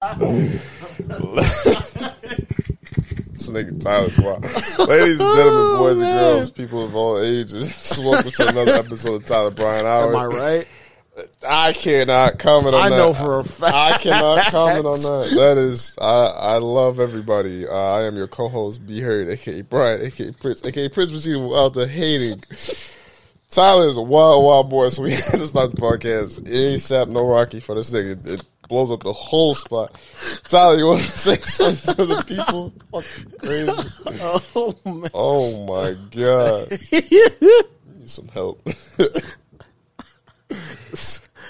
This nigga Tyler's wild. Ladies and gentlemen, boys and girls, people of all ages, welcome to another episode of Tyler Brian Howard. Am I right? I cannot comment on I that. know for a fact. I cannot comment on that. That is, I, I love everybody. Uh, I am your co-host, B. Heard, aka Brian, aka Prince, aka Prince Racine out the hating. Tyler is a wild, wild boy, so we had to start the podcast ASAP, no Rocky for this nigga. It blows up the whole spot. Tyler, you want to say something to the people? Fucking crazy. Oh man. Oh my god. Need some help.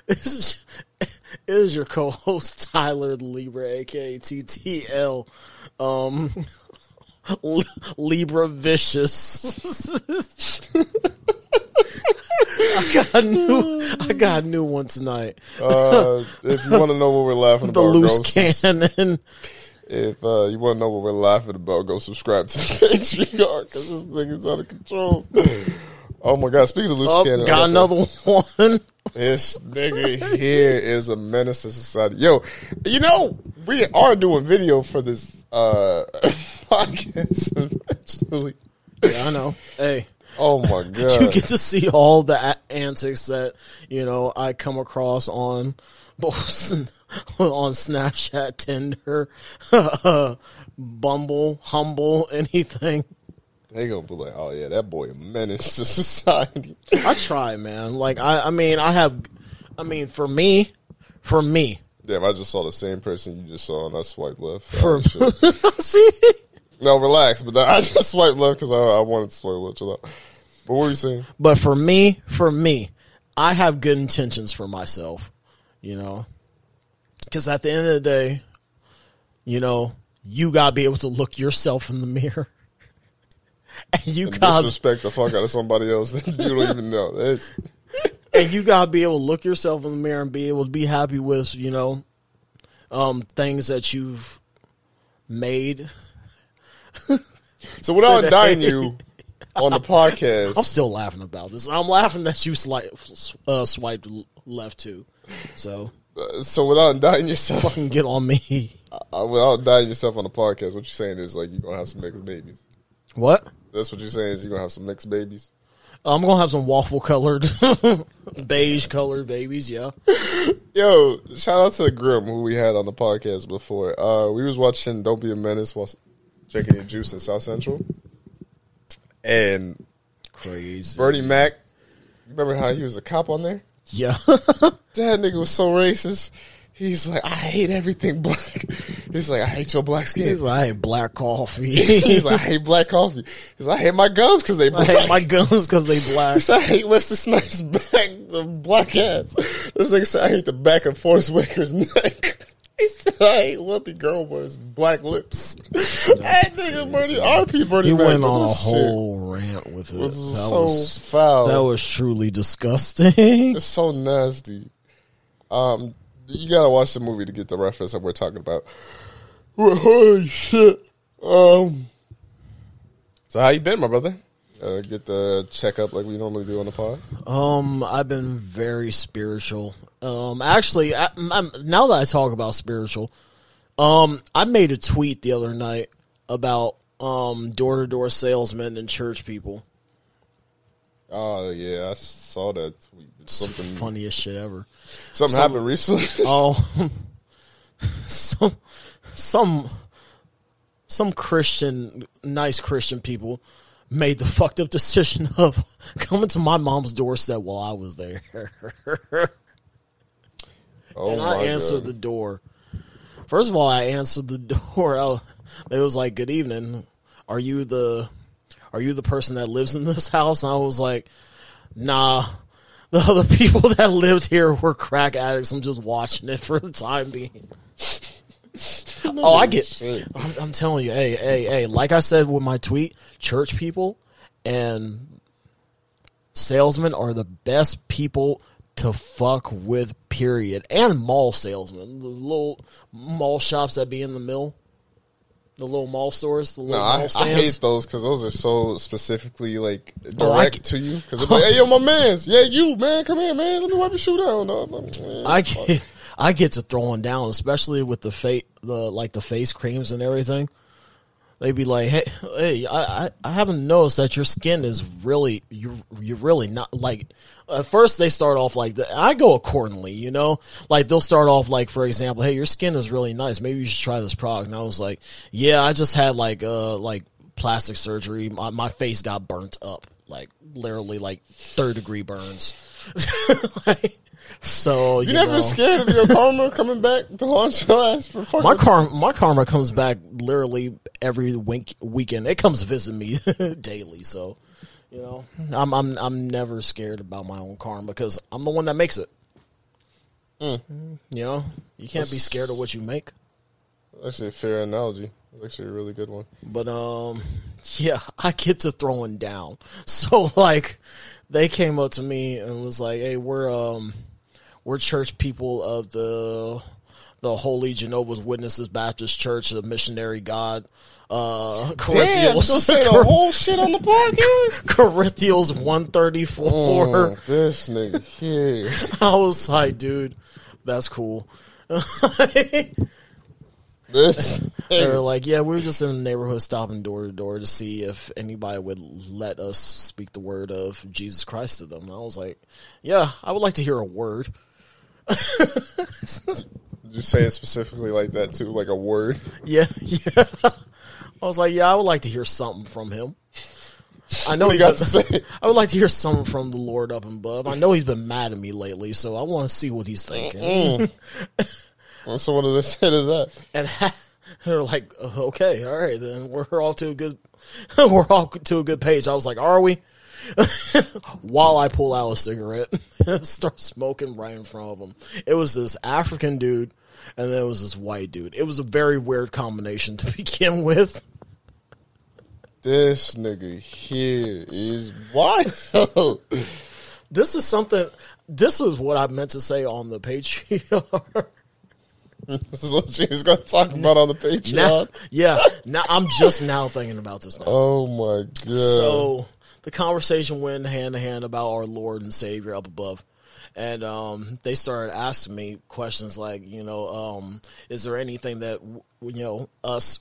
This is, your co-host Tyler Libra, aka TTL, um, Libra Vicious. I got a new, I got a new one tonight. Uh, if you want to know what we're laughing The about, loose cannon. If uh, you want to know what we're laughing about, go subscribe to the Patreon because this thing is out of control. Oh my god! Speaking of loose Oh, cannon, got another one. This nigga here is a menace to society. Yo, you know we are doing video for this uh, podcast eventually. Yeah, I know. Hey. Oh my god! you get to see all the a- antics that you know I come across on both on Snapchat, Tinder, Bumble, Humble, anything. they gonna be like, oh yeah, that boy a menace to society. I try, man. Like I, I mean, I have, I mean, for me, for me, Damn, I just saw the same person you just saw, and I swiped left. for Oh, see, No, relax. But I just swiped left because I, I wanted to swipe left. Chill out. But what were you saying? but for me, for me, I have good intentions for myself, you know, because at the end of the day, you know, you gotta be able to look yourself in the mirror. And you And got disrespect the fuck out of somebody else that you don't even know. That's, and you gotta be able to look yourself in the mirror and be able to be happy with, you know, um, things that you've made. so without indicting you on the podcast, I'm still laughing about this. I'm laughing that you sli- uh, swiped left too. So so without indicting yourself, fucking get on me. uh, without indicting yourself on the podcast, what you're saying is like you're gonna have some mixed babies. What? That's what you're saying is you're gonna have some mixed babies. I'm gonna have some waffle colored, beige colored babies. Yeah. Yo, shout out to the Grim who we had on the podcast before. Uh, we was watching Don't Be a Menace while drinking your juice in South Central, and Crazy. Bernie Mac. You remember how he was a cop on there? Yeah. That nigga was so racist. He's like, I hate everything black. He's like, I hate your black skin. He's like, I hate black coffee. He's like, I hate black coffee. He's like, I hate my gums because they I black. hate my guns because they black. He said, I hate Wesley Snipes' back, the black ass. This nigga said, I hate the back of Forrest Whitaker's neck. He said, I hate Whoopi Goldberg's black lips. that nigga Bernie, RP Bernie He Mac went on a shit. whole rant with it. This That is so was foul. that was truly disgusting. It's so nasty. Um, you gotta watch the movie to get the reference that we're talking about. Holy shit! Um, so how you been, my brother? Uh, get the checkup like we normally do on the pod. Um, I've been very spiritual. Um, actually, I, I'm, now that I talk about spiritual, um, I made a tweet the other night about um door to door salesmen and church people. Oh yeah, I saw that tweet. It's Something funniest shit ever. something some- happened recently. Oh, some some some Christian, nice Christian people made the fucked up decision of coming to my mom's doorstep while I was there. oh and I answered god! the door. First of all, I answered the door. I, it was like, "Good evening. Are you the are you the person that lives in this house?" And I was like, "Nah." The other people that lived here were crack addicts. I'm just watching it for the time being. Oh, I get. I'm, I'm telling you, hey, hey, hey. Like I said with my tweet, church people and salesmen are the best people to fuck with. Period. And mall salesmen, the little mall shops that be in the mill, the little mall stores, the little No, mall I, I hate those because those are so specifically like Oh, I direct get- to you. Because like, hey, yo, my man's, yeah, you man, come here, man, let me wipe your shoe down. dog." I'm like, man, I get, I get to throwing down, especially with the face, the like the face creams and everything. They'd be like, "Hey, hey, I, I, I haven't noticed that your skin is really you you're really not like." At first, they start off like that. I go accordingly, you know. Like they'll start off like, for example, "Hey, your skin is really nice. Maybe you should try this product." And I was like, "Yeah, I just had like uh like plastic surgery. My my face got burnt up, like literally like third degree burns." like, so you, You never know. scared of your karma coming back to launch your ass for fucking? My karma, my karma comes back literally every week, weekend. It comes visit me daily. So, you know, I'm I'm I'm never scared about my own karma because I'm the one that makes it. Mm. You know, you can't be scared of what you make. Actually, a fair analogy. It's actually a really good one. But um, yeah, I get to throwing down. So like, they came up to me and was like, "Hey, we're um, we're church people of the the Holy Jehovah's Witnesses Baptist Church, the Missionary God." Uh, Damn, Corinthians, so say the whole shit on the podcast. Corinthians one thirty four. Mm, this nigga here. I was like, dude, that's cool. This. They were like, yeah, we were just in the neighborhood stopping door to door to see if anybody would let us speak the word of Jesus Christ to them. And I was like, yeah, I would like to hear a word. You say it specifically like that too, like a word. Yeah, yeah. I was like, yeah, I would like to hear something from him. I know What he got to say? I would like to hear something from the Lord up above. I know he's been mad at me lately, so I want to see what he's thinking. and So what did I say to that? And they're like, uh, okay, all right, then we're all to a good, we're all to a good page. I was like, are we? While I pull out a cigarette, and start smoking right in front of him. It was this African dude, and then it was this white dude. It was a very weird combination to begin with. This nigga here is wild. This is something. This is what I meant to say on the Patreon. this is what she was gonna talk about on the Patreon. now, yeah, now I'm just now thinking about this now. oh my god. So the conversation went hand in hand about our Lord and Savior up above. And um, they started asking me questions like, you know, um, is there anything that, you know, us,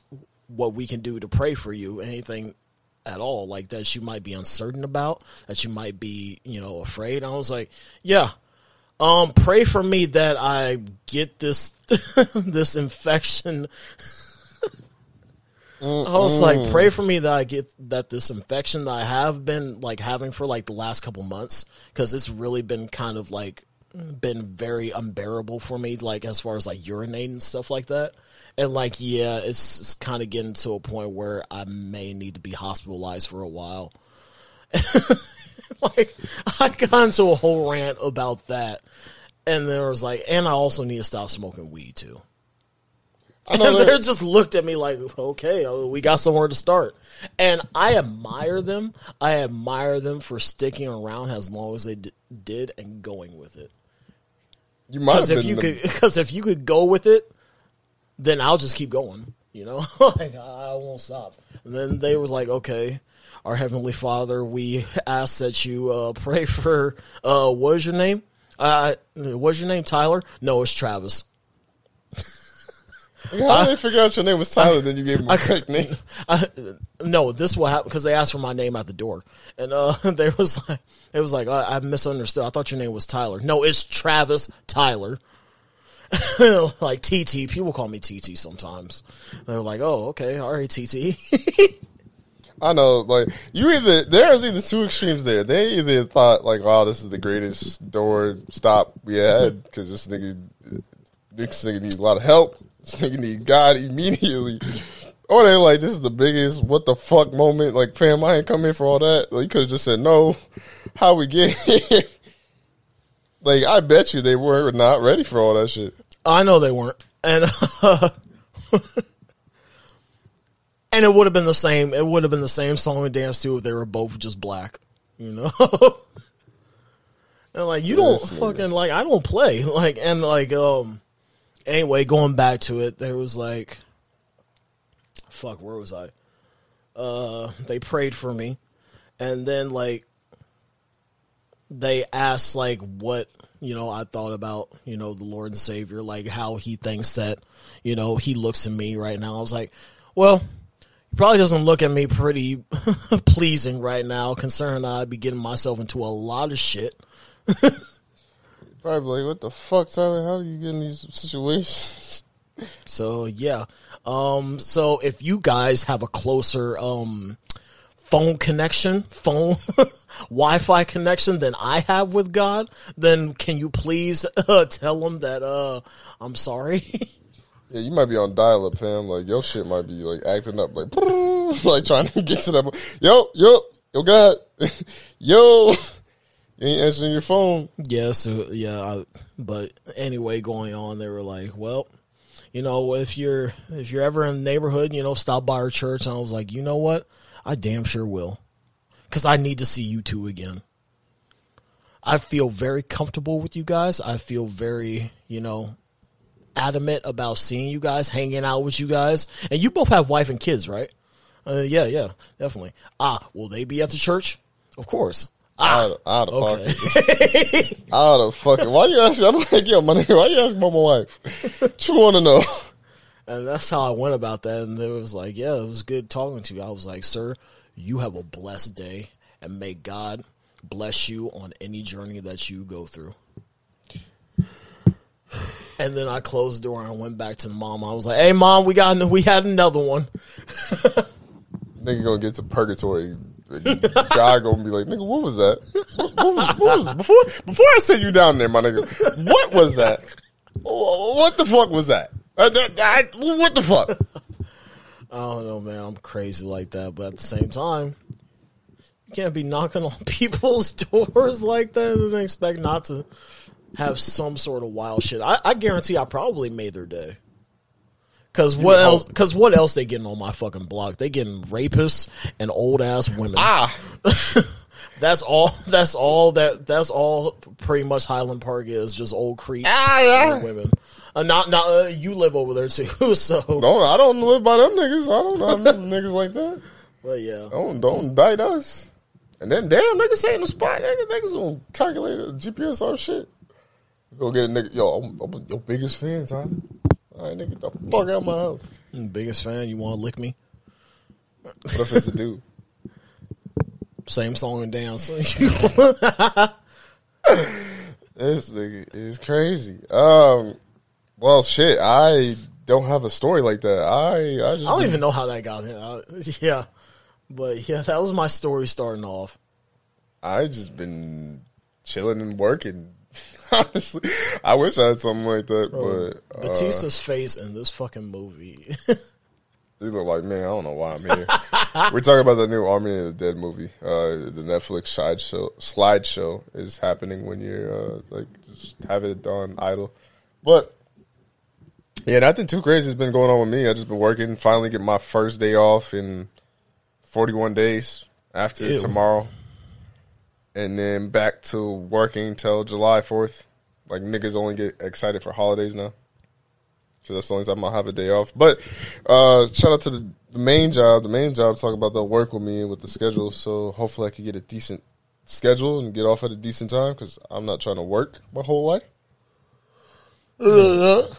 what we can do to pray for you? Anything at all like that you might be uncertain about, that you might be, you know, afraid? I was like, yeah. Um, pray for me that I get this this infection I was like, pray for me that I get that this infection that I have been like having for like the last couple months because it's really been kind of like been very unbearable for me, like as far as like urinating and stuff like that. And like, yeah, it's, it's kind of getting to a point where I may need to be hospitalized for a while. like, I got into a whole rant about that. And there was like, and I also need to stop smoking weed too. I And that- they just looked at me like, okay, uh, we got somewhere to start. And I admire them. I admire them for sticking around as long as they d- did and going with it. you might have if been you the- could, because if you could go with it, then I'll just keep going. You know, like I I won't stop. And then they was like, okay, our heavenly Father, we ask that you uh, pray for. Uh, what is your name? Uh, what's your name? Tyler? No, it's Travis. How did they figure out your name was Tyler? then you gave him a fake name. I, no, this will happen because they asked for my name at the door, and uh, they was like, it was like I, I misunderstood. I thought your name was Tyler. No, it's Travis Tyler. like TT, people call me TT sometimes. They're like, oh, okay, all right, TT. I know, like you either there's either two extremes there. They either thought like, "Wow, this is the greatest door stop we had," because this nigga, this nigga needs a lot of help. This nigga need God immediately. Or they like, "This is the biggest what the fuck moment." Like, fam, I ain't come in for all that. Like, you could have just said no. How we get here? like, I bet you they were not ready for all that shit. I know they weren't, and uh, and it would have been the same. It would have been the same song and dance too if they were both just black, you know. and like you don't fucking like I don't play like and like um. Anyway, going back to it, there was like, fuck, where was I? Uh, they prayed for me, and then like they asked like what you know I thought about you know the Lord and Savior, like how he thinks that you know he looks at me right now. I was like, well, he probably doesn't look at me pretty pleasing right now, considering I'd be getting myself into a lot of shit. Probably like, what the fuck, Tyler? How do you get in these situations? So yeah. Um so if you guys have a closer um phone connection, phone Wi-Fi connection than I have with God, then can you please uh, tell him that uh I'm sorry? Yeah, you might be on dial up, fam. Like your shit might be like acting up, like like trying to get to that. Yo, yo, yo, God, yo, you ain't answering your phone. yeah, so yeah, I, but anyway, going on, they were like, well, you know, if you're if you're ever in the neighborhood, you know, stop by our church. And I was like, you know what? I damn sure will, because I need to see you two again. I feel very comfortable with you guys. I feel very, you know, adamant about seeing you guys, hanging out with you guys. And you both have wife and kids, right? Uh, yeah, yeah, definitely. Ah, will they be at the church? Of course. Ah, Out, out of okay. out of fucking. Why you asking? I'm like, yo, my nigga, why you asking about my wife? What you want to know? And that's how I went about that. And it was like, yeah, it was good talking to you. I was like, sir, you have a blessed day, and may God bless you on any journey that you go through. And then I closed the door and went back to the mom. I was like, "Hey, mom, we got we had another one." Nigga gonna get to purgatory. God gonna be like, nigga, what was that? What, what was, what was before? Before I sent you down there, my nigga, what was that? What the fuck was that? Uh, that- that- what the fuck? I don't know, man. I'm crazy like that, but at the same time, you can't be knocking on people's doors like that and expect not to have some sort of wild shit. I, I guarantee I probably made their day. Cause what else? Cause what else they getting on my fucking block? They getting rapists and old ass women. Ah, That's all. That's all. That that's all. Pretty much Highland Park is just old creeps ah, yeah. and women. Uh, not not uh, you live over there too. So, No, I don't live by them niggas. I don't know them niggas like that. but yeah. Don't don't indict us. And then damn niggas say in the spot, nigga, niggas gonna calculate a GPS or shit. Go get a nigga, yo, I'm, I'm your biggest fan, Tyler. All right, nigga, get the fuck out of my house. Biggest fan. You want to lick me? What if it's a dude? Same song and dance. This nigga is crazy. Um, well, shit, I don't have a story like that. I I just I don't be- even know how that got here. Uh, yeah, but yeah, that was my story starting off. I just been chilling and working. Honestly, I wish I had something like that, but uh, Batista's face in this fucking movie. You look like man. I don't know why I'm here. We're talking about the new Army of the Dead movie. Uh, the Netflix slideshow slideshow is happening when you're uh, like just have it on idle. But yeah, nothing too crazy has been going on with me. I just been working. Finally, get my first day off in 41 days after Ew. tomorrow, and then back to working till July 4th. Like niggas only get excited for holidays now. So that's the only time I'll have a day off. But uh, shout out to the, the main job. The main job talk about they'll work with me with the schedule. So hopefully I can get a decent schedule and get off at a decent time because I'm not trying to work my whole life.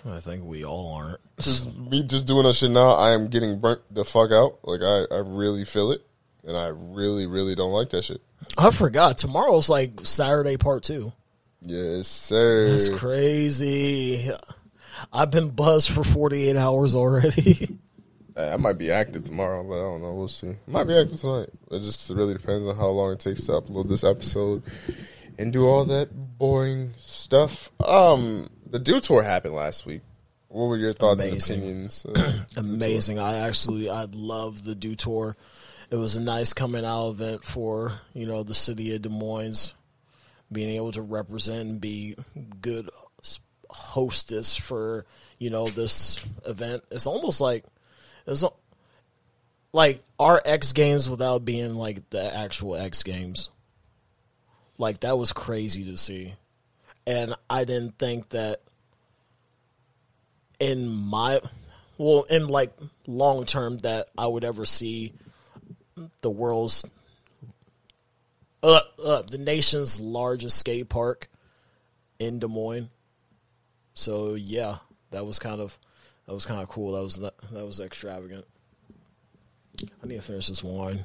I think we all aren't. Just me just doing that shit now, I am getting burnt the fuck out. Like I, I really feel it, and I really, really don't like that shit. I forgot. Tomorrow's like Saturday part two. Yes, sir. That's crazy. I've been buzzed for 48 hours already. I might be active tomorrow, but I don't know. We'll see. Might be active tonight. It just really depends on how long it takes to upload this episode and do all that boring stuff. Um, the Dew Tour happened last week. What were your thoughts Amazing. and opinions? Amazing. I actually, I love the Dew Tour. It was a nice coming out event for, you know, the city of Des Moines. Being able to represent and be good hostess for, you know, this event. It's almost like, it's like our X Games without being like the actual X Games. Like that was crazy to see. And I didn't think that in my well in like long term that I would ever see the world's uh, uh, the nation's largest skate park in Des Moines. So yeah, that was kind of that was kind of cool. That was that, that was extravagant. I need to finish this wine.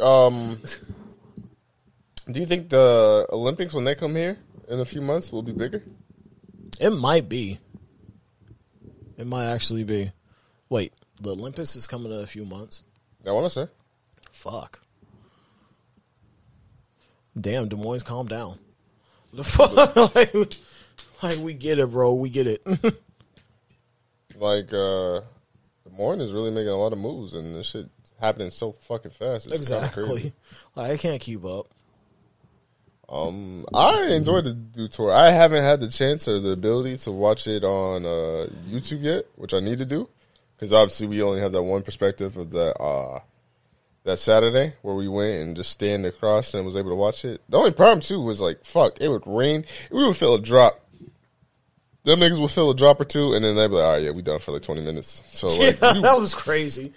Um, do you think the Olympics when they come here in a few months will be bigger? It might be. It might actually be. Wait, the Olympics is coming in a few months. I want to say. Fuck. Damn, Des Moines, calm down. The fuck, like, like we get it, bro. We get it. Like, uh, Des Moines is really making a lot of moves, and this shit happening so fucking fast. It's exactly. Like I can't keep up. Um, I enjoyed the Dew Tour. I haven't had the chance or the ability to watch it on uh, YouTube yet, which I need to do because obviously we only have that one perspective of that uh, that Saturday where we went and just stand across and was able to watch it. The only problem too was like, fuck, it would rain. We would feel a drop. Them niggas would feel a drop or two, and then they'd be like, "All right, yeah, we done for like twenty minutes." So like, Yeah, we- that was crazy.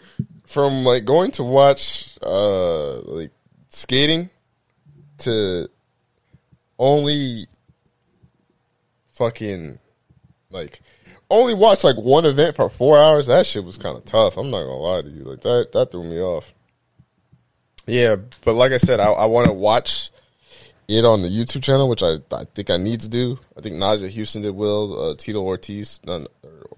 from like going to watch uh like skating to only fucking like only watch like one event for four hours that shit was kind of tough i'm not gonna lie to you like that that threw me off yeah but like i said i, I want to watch it on the youtube channel which I, I think i need to do i think Nyjah Huston did well uh, tito ortiz none, or,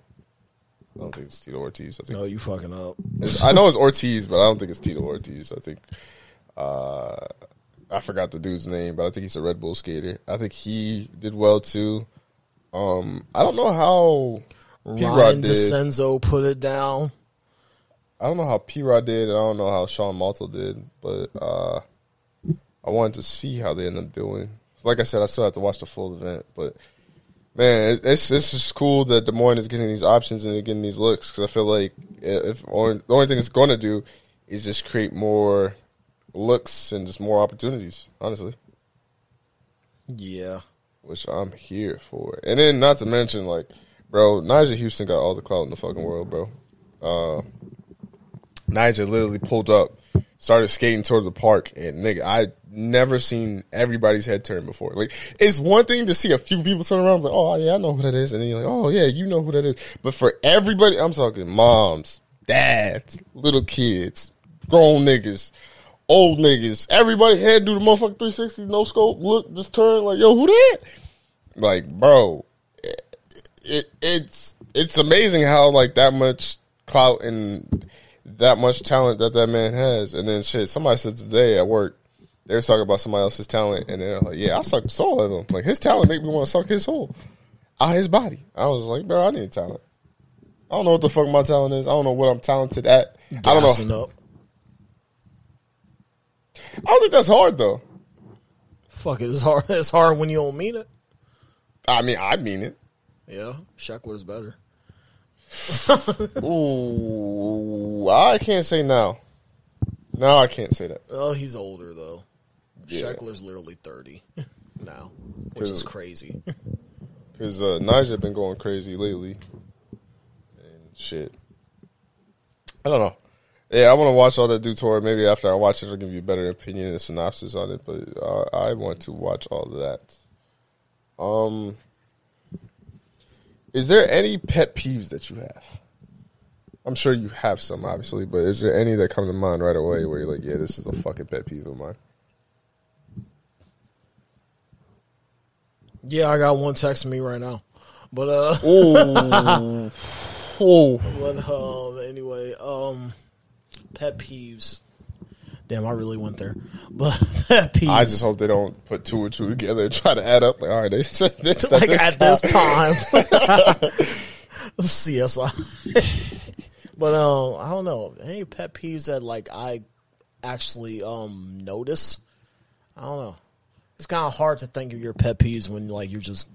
i don't think it's tito ortiz i think Oh, you fucking up. I know it's Ortiz, but I don't think it's Tito Ortiz. I think uh, I forgot the dude's name, but I think he's a Red Bull skater. I think he did well too. Um, I don't know how P Ryan Rod did. DeCenzo put it down. I don't know how P Rod did, and I don't know how Sean Malto did, but uh, I wanted to see how they end up doing. Like I said, I still have to watch the full event, but man, it's it's just cool that Des Moines is getting these options and they're getting these looks because I feel like if only, the only thing it's going to do is just create more looks and just more opportunities. Honestly, Yeah. Which I'm here for. And then not to mention, like, bro, Nyjah Huston got all the clout in the fucking world, bro. Uh, Nyjah literally pulled up, started skating towards the park, and nigga, I never seen everybody's head turn before. Like, it's one thing to see a few people turn around, like, oh yeah, I know who that is, and then you're like, oh yeah, you know who that is. But for everybody, I'm talking moms, dads, little kids, grown niggas. Old niggas, everybody head do the motherfucking 360, no scope, look, just turn like, yo, who that? Like, bro, it it's it's amazing how like that much clout and that much talent that that man has. And then shit, somebody said today at work they were talking about somebody else's talent, and they're like, "Yeah, I suck the soul of him. Like his talent make me want to suck his soul out his body." I was like, "Bro, I need talent. I don't know what the fuck my talent is. I don't know what I'm talented at. I don't know. Up. I don't think that's hard though. Fuck it. It's hard. It's hard when you don't mean it. I mean, I mean it. Yeah. Sheckler's better. Ooh, I can't say now. No, I can't say that. Oh, he's older though. Yeah. Sheckler's literally thirty now, which is crazy. Because uh, Nyjah been going crazy lately. And shit. I don't know. Yeah, I want to watch all that Dew Tour. Maybe after I watch it, I'll give you a better opinion and synopsis on it. But uh, I want to watch all of that. Um, is there any pet peeves that you have? I'm sure you have some, obviously, but is there any that come to mind right away where you're like, yeah, this is a fucking pet peeve of mine? yeah, I got one texting me right now, but uh, Ooh. Ooh. but um, anyway, um, pet peeves. Damn, I really went there. But pet peeves. I just hope they don't put two or two together and try to add up. Like, all right, they said this like at this time. CSI. but um, I don't know. Any pet peeves that like I actually um notice? I don't know. It's kind of hard to think of your pet peeves when like you're just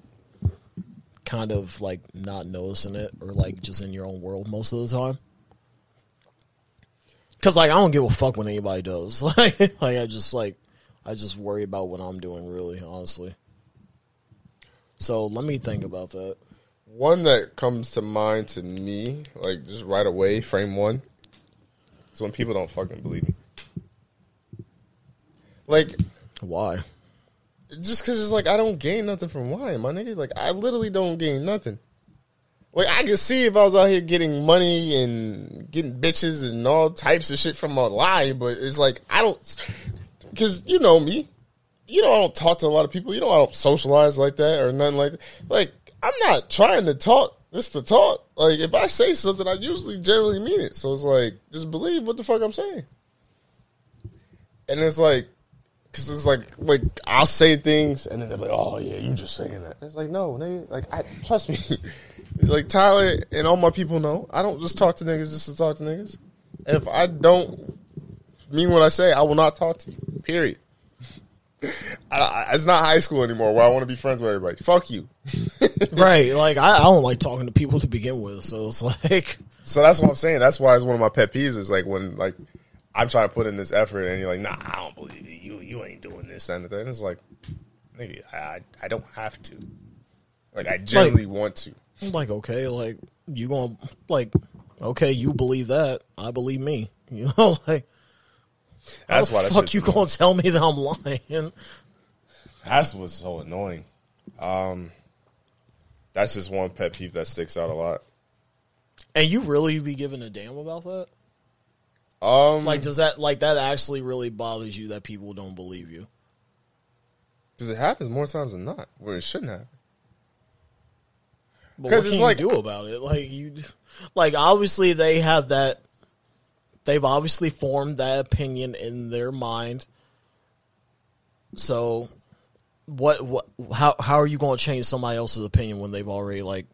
kind of like not noticing it or like just in your own world most of the time. Cause like I don't give a fuck when anybody does. Like, like I just like I just worry about what I'm doing. Really, honestly. So let me think about that. One that comes to mind to me, like just right away, frame one, is when people don't fucking believe me. Like, Why? just because it's like I don't gain nothing from lying, my nigga. Like, I literally don't gain nothing. Like, I could see if I was out here getting money and getting bitches and all types of shit from a lie, but it's like I don't, because you know me. You know, I don't talk to a lot of people. You know, I don't socialize like that or nothing like that. Like, I'm not trying to talk just to talk. Like, if I say something, I usually generally mean it. So it's like, just believe what the fuck I'm saying. And it's like, because it's like, like I'll say things, and then they're like, "Oh yeah, you just saying that." It's like, no, nigga, like I trust me. like Tyler and all my people know, I don't just talk to niggas just to talk to niggas. And if I don't mean what I say, I will not talk to you. Period. I, I, it's not high school anymore where I want to be friends with everybody. Fuck you. right. Like I, I don't like talking to people to begin with, so it's like So that's what I'm saying. That's why it's one of my pet peeves is like when like I'm trying to put in this effort and you're like, nah, I don't believe it. You you ain't doing this and that. It's like, nigga, I I don't have to. Like I genuinely want to. I'm like okay, like you going to like okay, you believe that, I believe me. You know, like That's how why the fuck you annoying. gonna tell me that I'm lying? That's what's so annoying. Um, that's just one pet peeve that sticks out a lot. And you really be giving a damn about that? Um, Like, does that like that actually really bothers you that people don't believe you? because it happens more times than not where it shouldn't happen. But 'Cause what it's can like- you do about it? Like you, like obviously they have that. They've obviously formed that opinion in their mind. So, what what how how are you going to change somebody else's opinion when they've already like,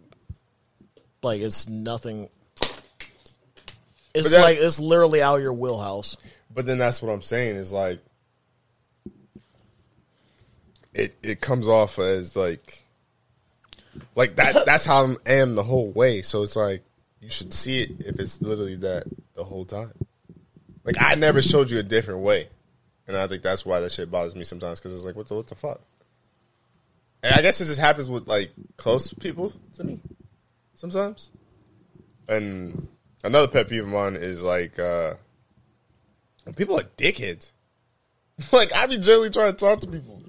like it's nothing. It's that- like it's literally out of your wheelhouse. But then that's what I'm saying is like, it it comes off as like, like that. That's how I am the whole way. So it's like you should see it if it's literally that the whole time. Like I never showed you a different way, and I think that's why that shit bothers me sometimes because it's like what the what the fuck. And I guess it just happens with like close people to me sometimes. And another pet peeve of mine is like uh people are dickheads. like I be generally trying to talk to people.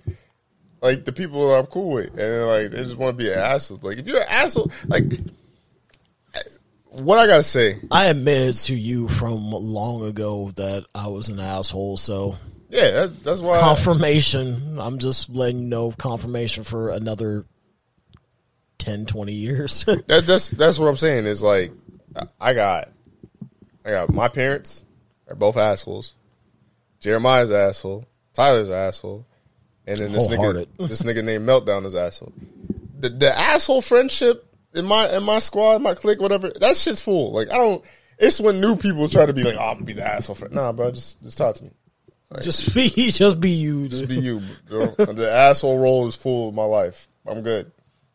Like the people that I'm cool with. And like they just want to be an asshole. Like if you're an asshole, like what I gotta say, I admitted to you from long ago that I was an asshole. So yeah, that's that's why confirmation. I'm just letting you know confirmation for another 10, 20 years. that, that's that's what I'm saying. Is like I- I got I got my parents are both assholes. Jeremiah's asshole. Tyler's asshole. And then this nigga this nigga named Meltdown is asshole. The the asshole friendship in my in my squad, my clique, whatever, that shit's full. Like I don't it's when new people try to be like, oh, I'm gonna be the asshole friend. Nah, bro, just just talk to me. just be, just be you. Just be you, bro. the asshole role is full of my life. I'm good.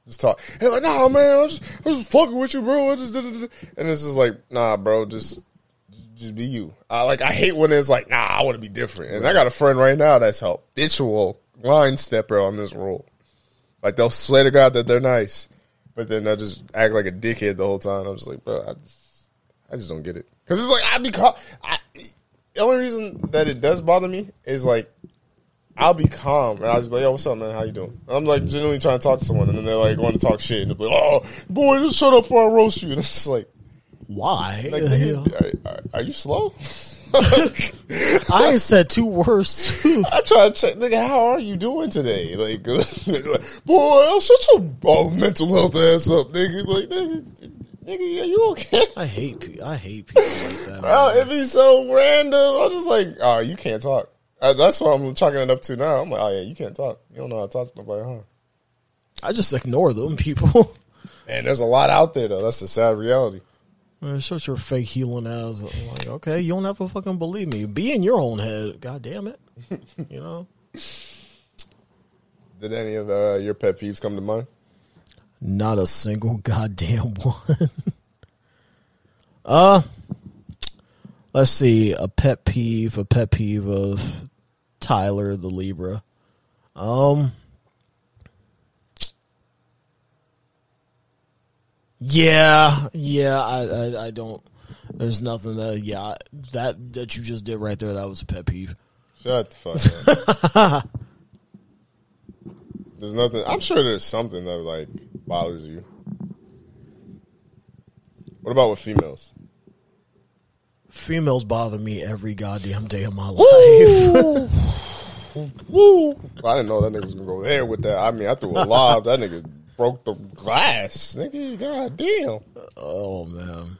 Just talk. And like, nah, man, I'm just, I'm just fucking with you, bro. I just, da, da, da. and this is like, nah, bro, just, just be you. I like, I hate when it's like, nah, I want to be different. And I got a friend right now that's habitual line stepper on this role. Like they'll swear to God that they're nice, but then they'll just act like a dickhead the whole time. I'm just like, bro, I just, I just don't get it. Because it's like I be caught. I, the only reason that it does bother me is like I'll be calm and I'll just be like, yo, what's up, man? How you doing? And I'm like genuinely trying to talk to someone, and then they're like going to talk shit, and they're like, oh, boy, just shut up before I roast you. And it's just like, Why? like nigga, are, are, are you slow? I said two words. too. I'm trying to check, nigga, how are you doing today? Like, like boy, shut your oh, mental health ass up, nigga. Like, nigga, nigga, are you okay? I hate pe- I hate people like that. Bro, man. it be so random. I'm just like, oh, you can't talk. Uh, That's what I'm chalking it up to now. I'm like, oh yeah, you can't talk. You don't know how to talk to nobody, huh? I just ignore them people. And there's a lot out there though. That's the sad reality. Man, shut your fake healing ass. I'm like, okay, you don't have to fucking believe me. Be in your own head. God damn it. You know? Did any of uh, your pet peeves come to mind? Not a single goddamn one. uh let's see, a pet peeve, a pet peeve of Tyler the Libra. Um Yeah, yeah, I, I I don't there's nothing that yeah, that that you just did right there that was a pet peeve. Shut the fuck up. there's nothing. I'm sure there's something that like bothers you. What about with females? Females bother me every goddamn day of my life. Woo! I didn't know that nigga was gonna go there with that. I mean, I threw a lob. That nigga broke the glass. Nigga, god damn. oh man.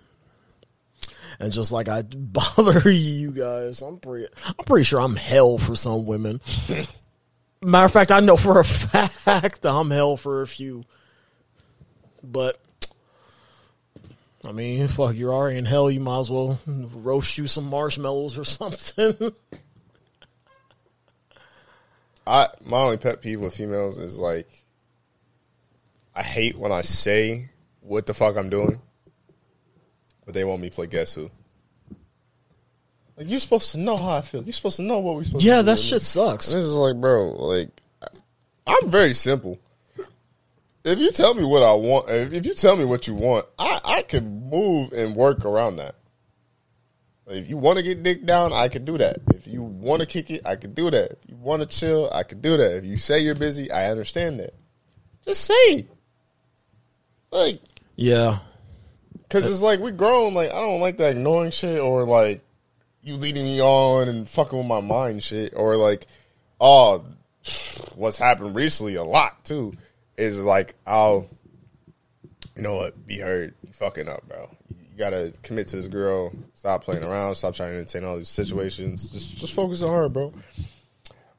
And just like I bother you guys, I'm pretty I'm pretty sure I'm hell for some women. Matter of fact, I know for a fact I'm hell for a few. But I mean, fuck, you're already in hell. You might as well roast you some marshmallows or something. I my only pet peeve with females is like I hate when I say what the fuck I'm doing, but they want me to play guess who. Like you're supposed to know how I feel. You're supposed to know what we're supposed to yeah, do. that shit sucks. This is like, bro, like I'm very simple. If you tell me what I want, if if you tell me what you want, I I can move and work around that. If you want to get dick down, I can do that. If you want to kick it, I can do that. If you want to chill, I can do that. If you say you're busy, I understand that. Just say. Like, Yeah. Cause it's like we grown. Like I don't like that ignoring shit or like you leading me on and fucking with my mind shit or like oh what's happened recently a lot too is like I'll you know what be heard you fucking up bro you gotta commit to this girl stop playing around stop trying to entertain all these situations just just focus on her bro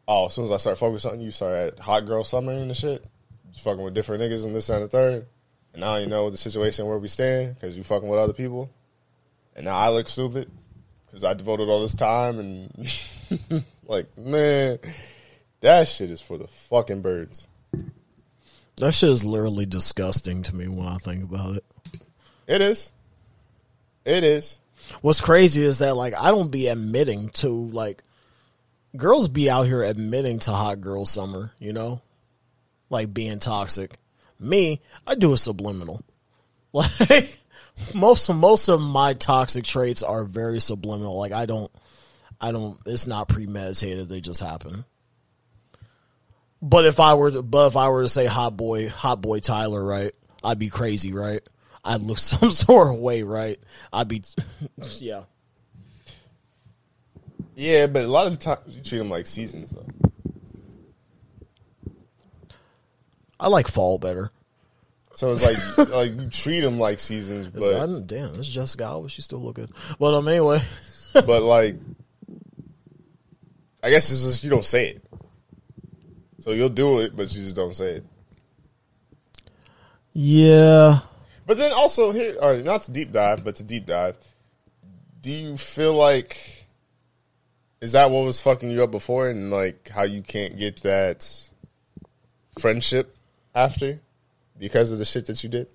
oh as soon as I start focusing on you start at hot girl summer and the shit just fucking with different niggas and this and the third and now you know the situation where we stand because you fucking with other people. And now I look stupid because I devoted all this time and like, man, that shit is for the fucking birds. That shit is literally disgusting to me when I think about it. It is. It is. What's crazy is that like I don't be admitting to like girls be out here admitting to hot girl summer, you know? Like being toxic. Me, I do a subliminal. Like most most of my toxic traits are very subliminal. Like I don't I don't it's not premeditated, they just happen. But if I were to, but if I were to say hot boy, hot boy Tyler, right? I'd be crazy, right? I'd look some sort of way, right? I'd be yeah. Yeah, but a lot of the times you treat them like seasons though. I like fall better. So it's like like you treat them like seasons, I but don't- damn, this is Jessica Alba. She still look good. But um, anyway, but like I guess it's just you don't say it. So you'll do it, but you just don't say it. yeah, But then also here, all right, not to deep dive, but to deep dive. Do you feel like is that what was fucking you up before, and like how you can't get that friendship after because of the shit that you did?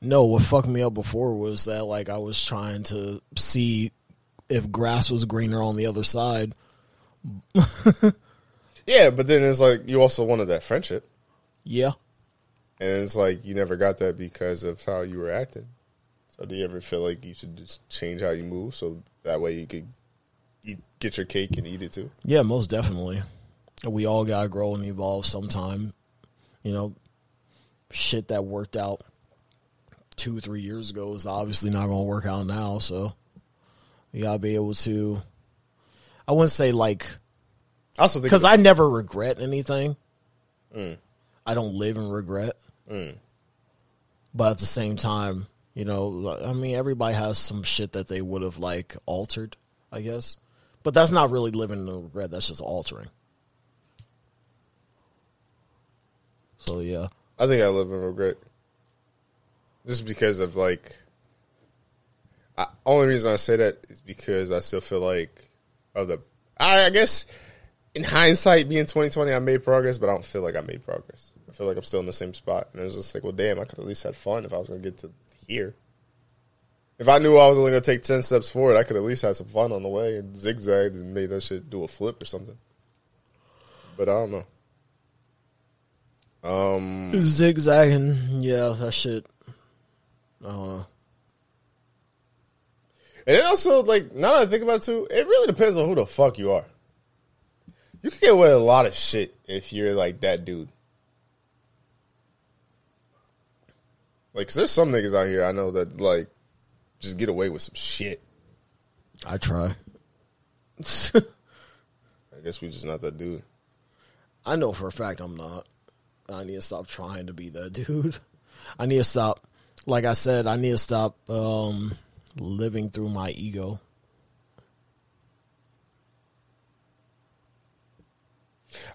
no. What fucked me up before was that like I was trying to see if grass was greener on the other side. Yeah, but then it's like you also wanted that friendship, Yeah, and it's like you never got that because of how you were acting. So do you ever feel like you should just change how you move so that way you could eat, get your cake and eat it too? yeah, most definitely. We all gotta grow and evolve sometime. You know, shit that worked out two, or three years ago is obviously not gonna work out now. So you gotta be able to. I wouldn't say like I also because I never regret anything. Mm. I don't live in regret. Mm. But at the same time, you know, I mean, everybody has some shit that they would have like altered, I guess. But that's not really living in regret. That's just altering. So yeah, I think I live in regret. Just because of like, I, only reason I say that is because I still feel like of the. I, I guess in hindsight, being twenty twenty, I made progress, but I don't feel like I made progress. I feel like I'm still in the same spot, and it was just like, well, damn, I could at least had fun if I was gonna get to here. If I knew I was only gonna take ten steps forward, I could at least have some fun on the way and zigzagged and made that shit do a flip or something. But I don't know. Um, zigzagging. Yeah, that shit. I don't know. And it also, like, now that I think about it too, it really depends on who the fuck you are. You can get away with a lot of shit if you're like that dude. Like, cause there's some niggas out here I know that like just get away with some shit. I try. I guess we just not that dude. I know for a fact I'm not. I need to stop trying to be that dude. I need to stop. Like I said, I need to stop um, living through my ego.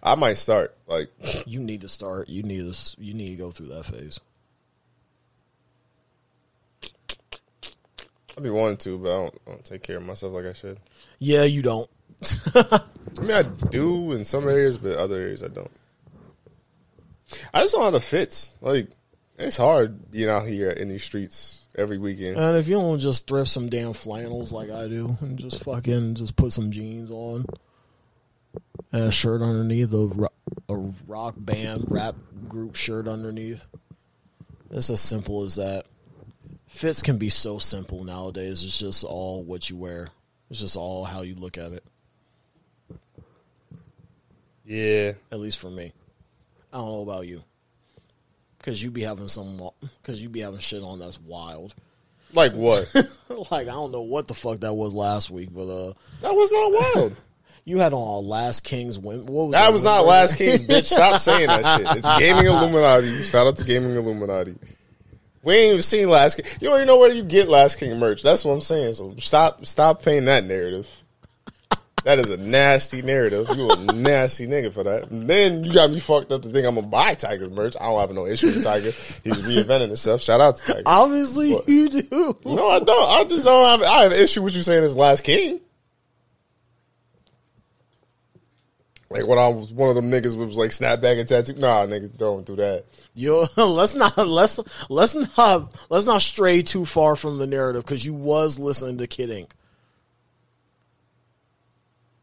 I might start like You need to start. You need to. You need to go through that phase. I'd be wanting to, but I don't, I don't take care of myself like I should. Yeah, you don't. I mean, I do in some areas, but other areas I don't. I just don't have the fits. Like, it's hard being out here in these streets every weekend. And if you don't just thrift some damn flannels like I do, and just fucking just put some jeans on and a shirt underneath, a, a rock band rap group shirt underneath. It's as simple as that. Fits can be so simple nowadays. It's just all what you wear. It's just all how you look at it. Yeah. At least for me. I don't know about you. Cause you be having some, cause you be having shit on that's wild. Like what? like I don't know what the fuck that was last week, but uh, that was not wild. you had on Last King's win. What was That that was not? Last King's bitch. Stop saying that shit. It's Gaming Illuminati. Shout out to Gaming Illuminati. We ain't even seen Last King. You don't even know where you get Last King merch. That's what I'm saying. So stop stop paying that narrative. That is a nasty narrative. You a nasty nigga for that. And then you got me fucked up to think I'm gonna buy Tyga's merch. I don't have no issue with Tyga. He's reinventing himself. Shout out to Tiger. Obviously, What? you do. No, I don't. I just don't have. I have an issue with you saying it's Last King. Like when I was one of them niggas was like snapback and tattoo. Nah, nigga, don't do that. Yo, let's not let's let's not let's not stray too far from the narrative because you was listening to Kid Ink.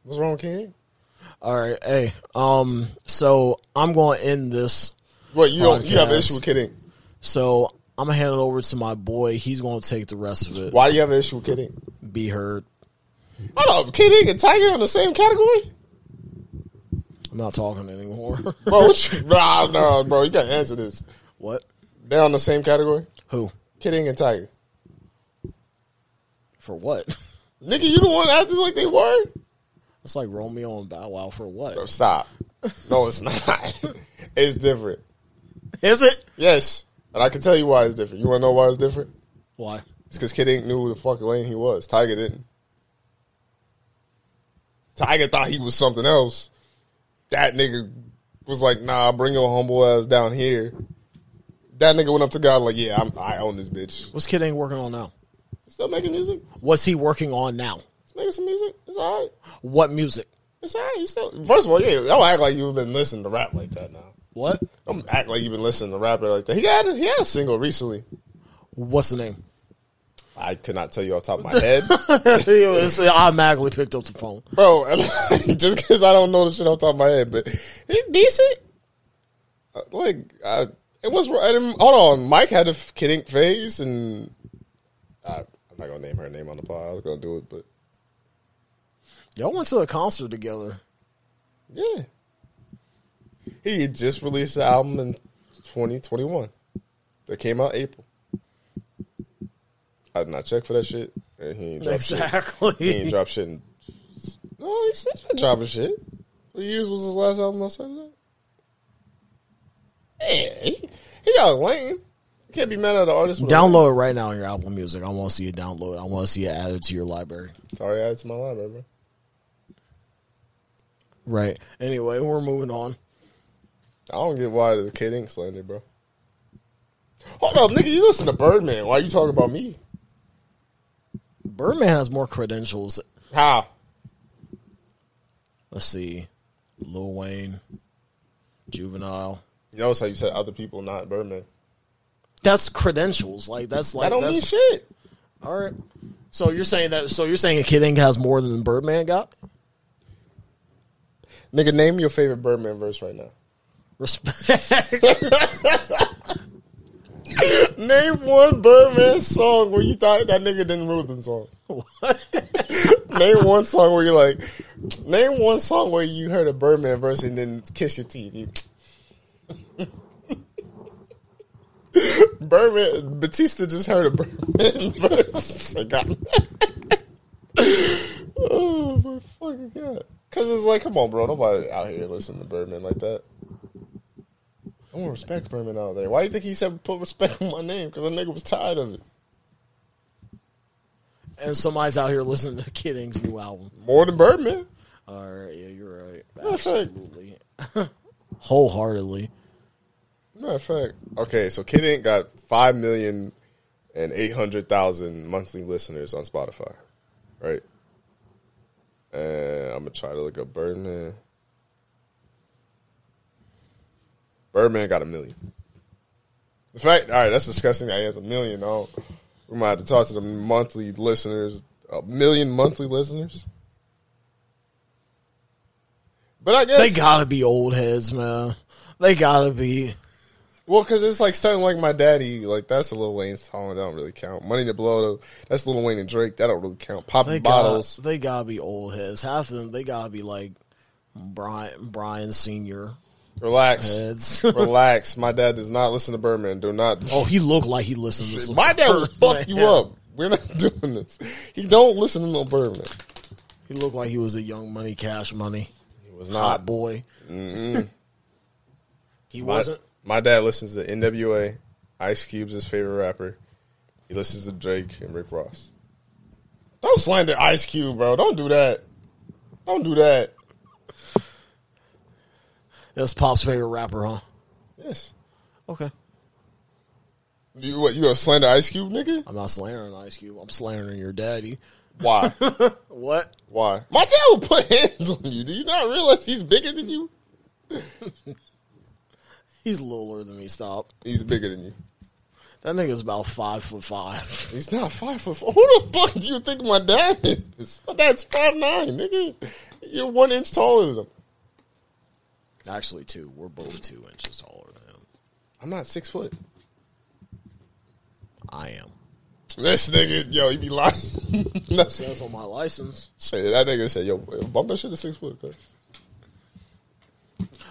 What's wrong, with King? All right, hey, um, so I'm going to end this. What you don't, you have an issue with Kid Ink? So I'm gonna hand it over to my boy. He's going to take the rest of it. Why do you have an issue with Kid Ink? Be heard. Hold up, Kid Ink and Tyga in the same category? I'm not talking anymore. Bro, what you, nah, nah, bro, you gotta answer this. what? They're on the same category? Who? Kid Ink and Tyga. For what? Nigga, you the one acting like they were? It's like Romeo and Bow Wow. For what? Bro, stop. No, it's not. it's different. Is it? Yes. And I can tell you why it's different. You wanna know why it's different? Why? It's because Kid Ink knew who the fuck lane he was. Tyga didn't. Tyga thought he was something else. That nigga was like, nah, bring your humble ass down here. That nigga went up to God like, yeah, I'm, I own this bitch. What's Kid Ink working on now? Still making music? What's he working on now? Some music. It's all right. What music? It's all right. He's still, first of all, yeah, don't act like you've been listening to rap like that now. What? Don't act like you've been listening to rap like that. He had a, he had a single recently. What's the name? I could not tell you off the top of my head. I automatically picked up the phone. bro. just because I don't know the shit off the top of my head, but he's decent. Uh, Like, I, it was. Hold on, Mike had a kidding face, and I, I'm not gonna name her name on the pod. I was gonna do it, but Y'all went to a concert together. yeah, he had just released the album in 2021 that came out April. I did not check for that shit, and he ain't dropped shit. He ain't Exactly. drop shit. In, no, he's, he's been dropping shit. Three years was his last album outside of that. Yeah, he, he got a lane. Can't be mad at the artist. with a lane. Download it right now on your Apple Music. I want to see it download. I want to see it added to your library. Sorry, added to my library, bro. Right. Anyway, we're moving on. I don't get why the kid ink slander, bro. Hold up, nigga. You listen to Birdman. Why you talking about me? Birdman has more credentials. How? Let's see. Lil Wayne, Juvenile. You notice how you said other people, not Birdman. That's credentials. Like that's like That don't mean shit. All right. So you're saying that? So you're saying a Kid Ink has more than Birdman got? Nigga, name your favorite Birdman verse right now. Respect. Name one Birdman song where you thought that nigga didn't wrote the song. name one song where you're like, name one song where you heard a Birdman verse and then kiss your teeth. Birdman, Batista just heard a Birdman verse. I got oh my fucking god! Because it's like, come on, bro. Nobody out here listen to Birdman like that. I want respect Birdman out there. Why do you think he said put respect on my name? Because the nigga was tired of it. and somebody's out here listening to Kid Ink's new album. More than Birdman. All right, yeah, you're right. Matter of fact- Absolutely, wholeheartedly. Matter of fact, okay, so Kid Ink got five million and eight hundred thousand monthly listeners on Spotify, right? And I'm gonna try to look up Birdman. Birdman got a million. In fact, all right, that's disgusting. He has a million. No, we might have to talk to the monthly listeners. A million monthly listeners. But I guess They gotta be old heads, man. They gotta be. Well, because it's like starting like my daddy, like that's a Lil Wayne song. That don't really count. Money to Blow, though, that's Lil Wayne and Drake. That don't really count. Popping They bottles. Gotta, they gotta be old heads. Half of them, they gotta be like Brian Brian Senior Relax, heads. relax. My dad does not listen to Birdman. Do not. oh, he looked like he listened to my dad will fuck you up. We're not doing this. He don't listen to no Birdman. He looked like he was a young money, cash money, He was hot not. boy. He My, wasn't. My dad listens to N.W.A. Ice Cube's his favorite rapper. He listens to Drake and Rick Ross. Don't slander Ice Cube, bro. Don't do that. Don't do that. That's Pop's favorite rapper, huh? Yes. Okay. You what? You gonna slander Ice Cube, nigga? I'm not slandering Ice Cube. I'm slandering your daddy. Why? What? Why? My dad will put hands on you. Do you not realize he's bigger than you? He's littler than me. Stop. He's bigger than you. That nigga's about five foot five. He's not five foot four. Who the fuck do you think my dad is? My dad's five nine, nigga. You're one inch taller than him. Actually, two. We're both two inches taller than him. I'm not six foot. I am. This nigga, yo, he be lying. no, Says on my license. say that nigga said, yo, bump that shit to six foot. cuz.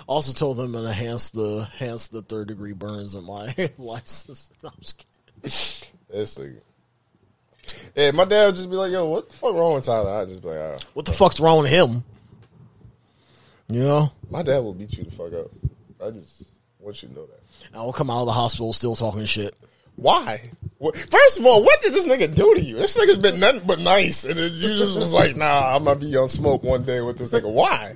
Also told them to enhance the enhance the third degree burns in my license. No, I'm just kidding. This nigga. Yeah, my dad would just be like, yo, what the fuck wrong with Tyler? I'd just be like, right. What the fuck's wrong with him? You know? My dad will beat you the fuck up. I just want you to know that. I will come out of the hospital still talking shit. Why? First of all, what did this nigga do to you? This nigga's been nothing but nice, and then you just was like, "Nah, I'm gonna be on smoke one day with this nigga." Why?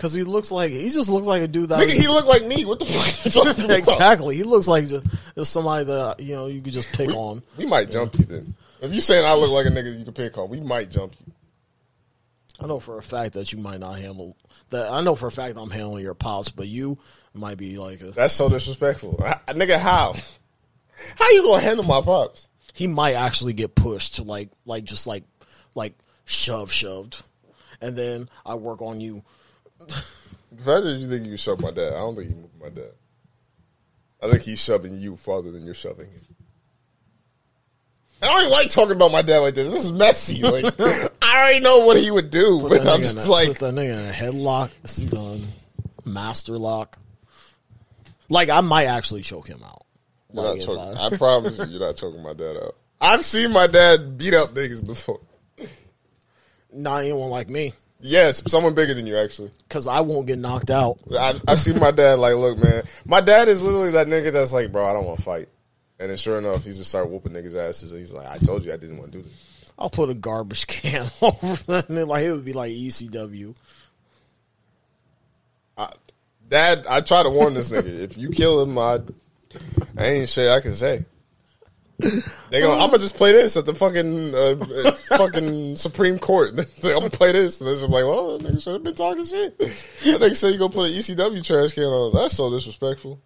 Cause he looks like he just looks like a dude that Nigga, he look like me. What the fuck? Are you talking about? exactly. He looks like just, somebody that you know you could just pick on. We might jump you then. If you saying I look like a nigga you can pick on, we might jump you. I know for a fact that you might not handle that. I know for a fact I'm handling your pops, but you might be like a, That's so disrespectful, I- nigga. How? How you gonna handle my pops? he might actually get pushed to like like just like like shove shoved, and then I work on you. The fact that you think you shove my dad, I don't think you move my dad. I think he's shoving you farther than you're shoving him. I don't even like talking about my dad like this. This is messy. Like I already know what he would do, but Put that I'm nigga in just a- like, put that nigga in a headlock. Done. Master lock. Like I might actually choke him out. you're Like, not if choking. I- I promise you, you're not choking my dad out. I've seen my dad beat up niggas before. not anyone like me, Yes, someone bigger than you actually. because I won't get knocked out. I've, I've seen my dad like, look, man, my dad is literally that nigga that's like, bro, I don't want to fight. And then sure enough, he just started whooping niggas' asses. And he's like, I told you I didn't want to do this. I'll put a garbage can over that, and like it would be like ECW. I, Dad, I try to warn this nigga. If you kill him, I, I ain't shit I can say. They gonna, I'm gonna just play this at the fucking uh, fucking Supreme Court. I'm gonna play this, and they're just like, "Well, that nigga should have been talking shit." That nigga said you gonna put an ECW trash can on. That's so disrespectful.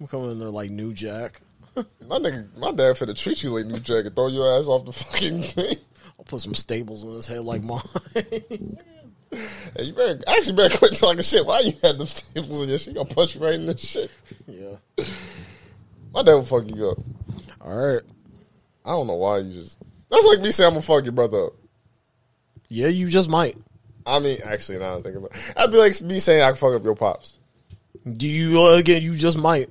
I'm coming in there like New Jack. My nigga, my dad finna treat you like New Jack and throw your ass off the fucking thing. I'll put some staples in his head like mine. Hey, you better actually better quit talking shit. Why you had them staples in your shit? Gonna punch you right in the shit. yeah. My dad will fuck you up. All right. I don't know why you just. That's like me saying I'm gonna fuck your brother up. Yeah, you just might. I mean, actually, now I'm thinking about. It. I'd be like me saying I can fuck up your pops. Do you uh, again? You just might.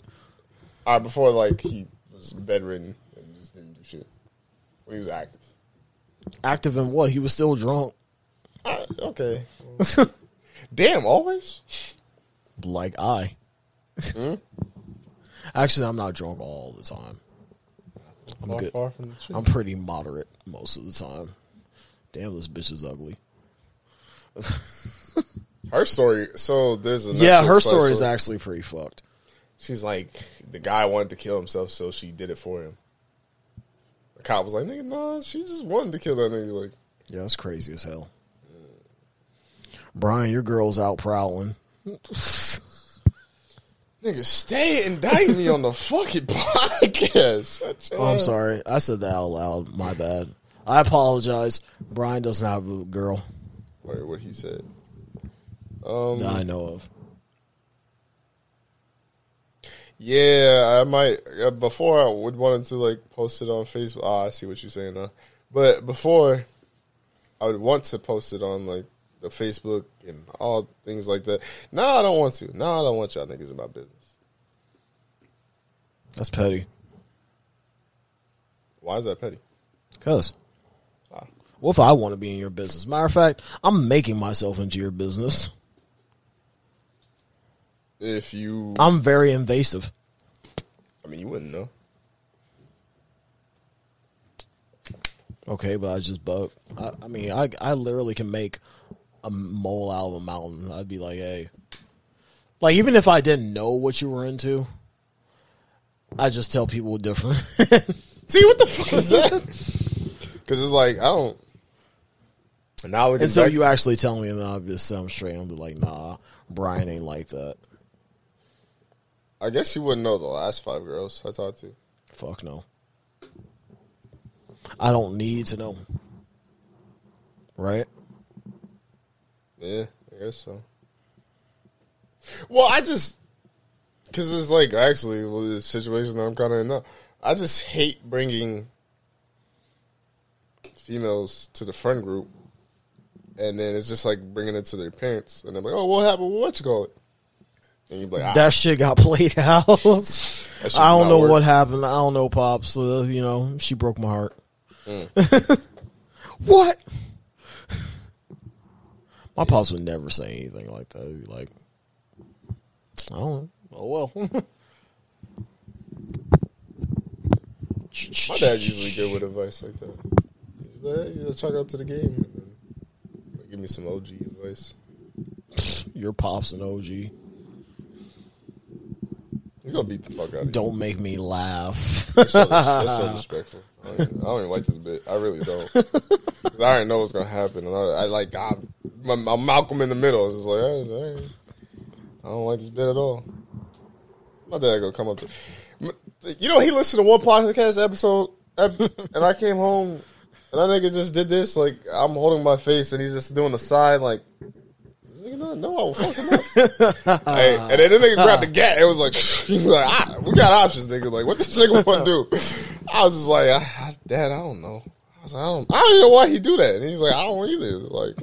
All right, before like he was bedridden and just didn't do shit when he was active. Active in what? He was still drunk. I, okay. Damn, always. Like I. Hmm? Actually, I'm not drunk all the time. I'm Far, good. far from the truth. I'm pretty moderate most of the time. Damn, this bitch is ugly. Her story. So there's a yeah, her slash story is actually pretty fucked. She's like the guy wanted to kill himself, so she did it for him. The cop was like, "Nigga, nah, she just wanted to kill that nigga." Like, Yeah, that's crazy as hell. Brian, your girl's out prowling. nigga, stay indicting me on the fucking podcast. Oh, I'm sorry. I said that out loud. My bad. I apologize. Brian doesn't have a girl Wait, what he said. Um, that I know of. Yeah, I might. Uh, before I would wanted to like post it on Facebook. Ah, I see what you're saying now. But before, I would want to post it on like the Facebook and all things like that. Now I don't want to. Now I don't want y'all niggas in my business. That's petty. Why is that petty? Cause Ah. what if I want to be in your business? Matter of fact, I'm making myself into your business. If you, I'm very invasive. I mean, you wouldn't know. Okay, but I just bug. I, I mean, I I literally can make a mole out of a mountain. I'd be like, hey, like even if I didn't know what you were into, I just tell people different. See what the fuck is that? Because it's like I don't. Now looking Until back, you actually tell me, and then I'll just say I'm straight. I'll be like, nah, Brian ain't like that. I guess you wouldn't know the last five girls I talked to. Fuck no. I don't need to know. Right? Yeah, I guess so. Well, I just because it's like actually well, the situation that I'm kind of in now. I just hate bringing females to the friend group, and then it's just like bringing it to their parents, and they're like, "Oh, what happened? What you call it?" And you be like, ah, That shit got played out. I don't know working. what happened. I don't know, pops. Uh, you know, she broke my heart. Mm. what? My pops would never say anything like that. He'd be like, I don't know. Oh well. My dad's usually good with advice like that. He's like, hey, you gotta chalk up to the game, and then give me some OG advice. Your pops an OG. He's gonna beat the fuck out of you. Don't make me laugh. That's so, that's so disrespectful. I don't, even, I don't even like this bit. I really don't. I already know what's gonna happen, and I, I like I'm, I'm, Malcolm in the middle. It's just like I, I, I don't like this bit at all. My dad gonna come up to, you know, he listened to one podcast episode, and I came home, and that nigga just did this. Like I'm holding my face, and he's just doing the side, like. "This nigga not- No, I will fuck him up. Hey, and then the nigga grabbed the gat. It was like he's like, ah, we got options, nigga. Like, what this nigga want to do? I was just like, I, I, Dad, I don't know. I was like, I don't, I don't know why he do that. And he's like, I don't either. It's like,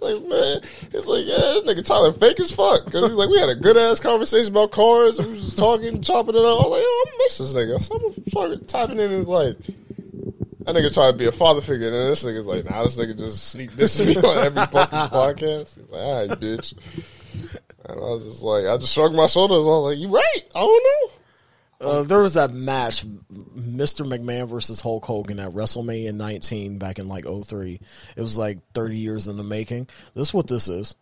like, man, it's like, yeah, that nigga Tyler fake as fuck. Because he's like, we had a good ass conversation about cars. We was talking, chopping it up. I was like, oh, I miss this nigga. So I'm fucking typing in his like. That nigga trying to be a father figure, and then this nigga's like, nah, this nigga just sneak this to me on every fucking podcast. He's like, all right, bitch. And I was just like, I just shrugged my shoulders. I was like, you right. I don't know. Uh, there was that match, Mr. McMahon versus Hulk Hogan at WrestleMania 19 back in like 03. It was like 30 years in the making. This is what this is.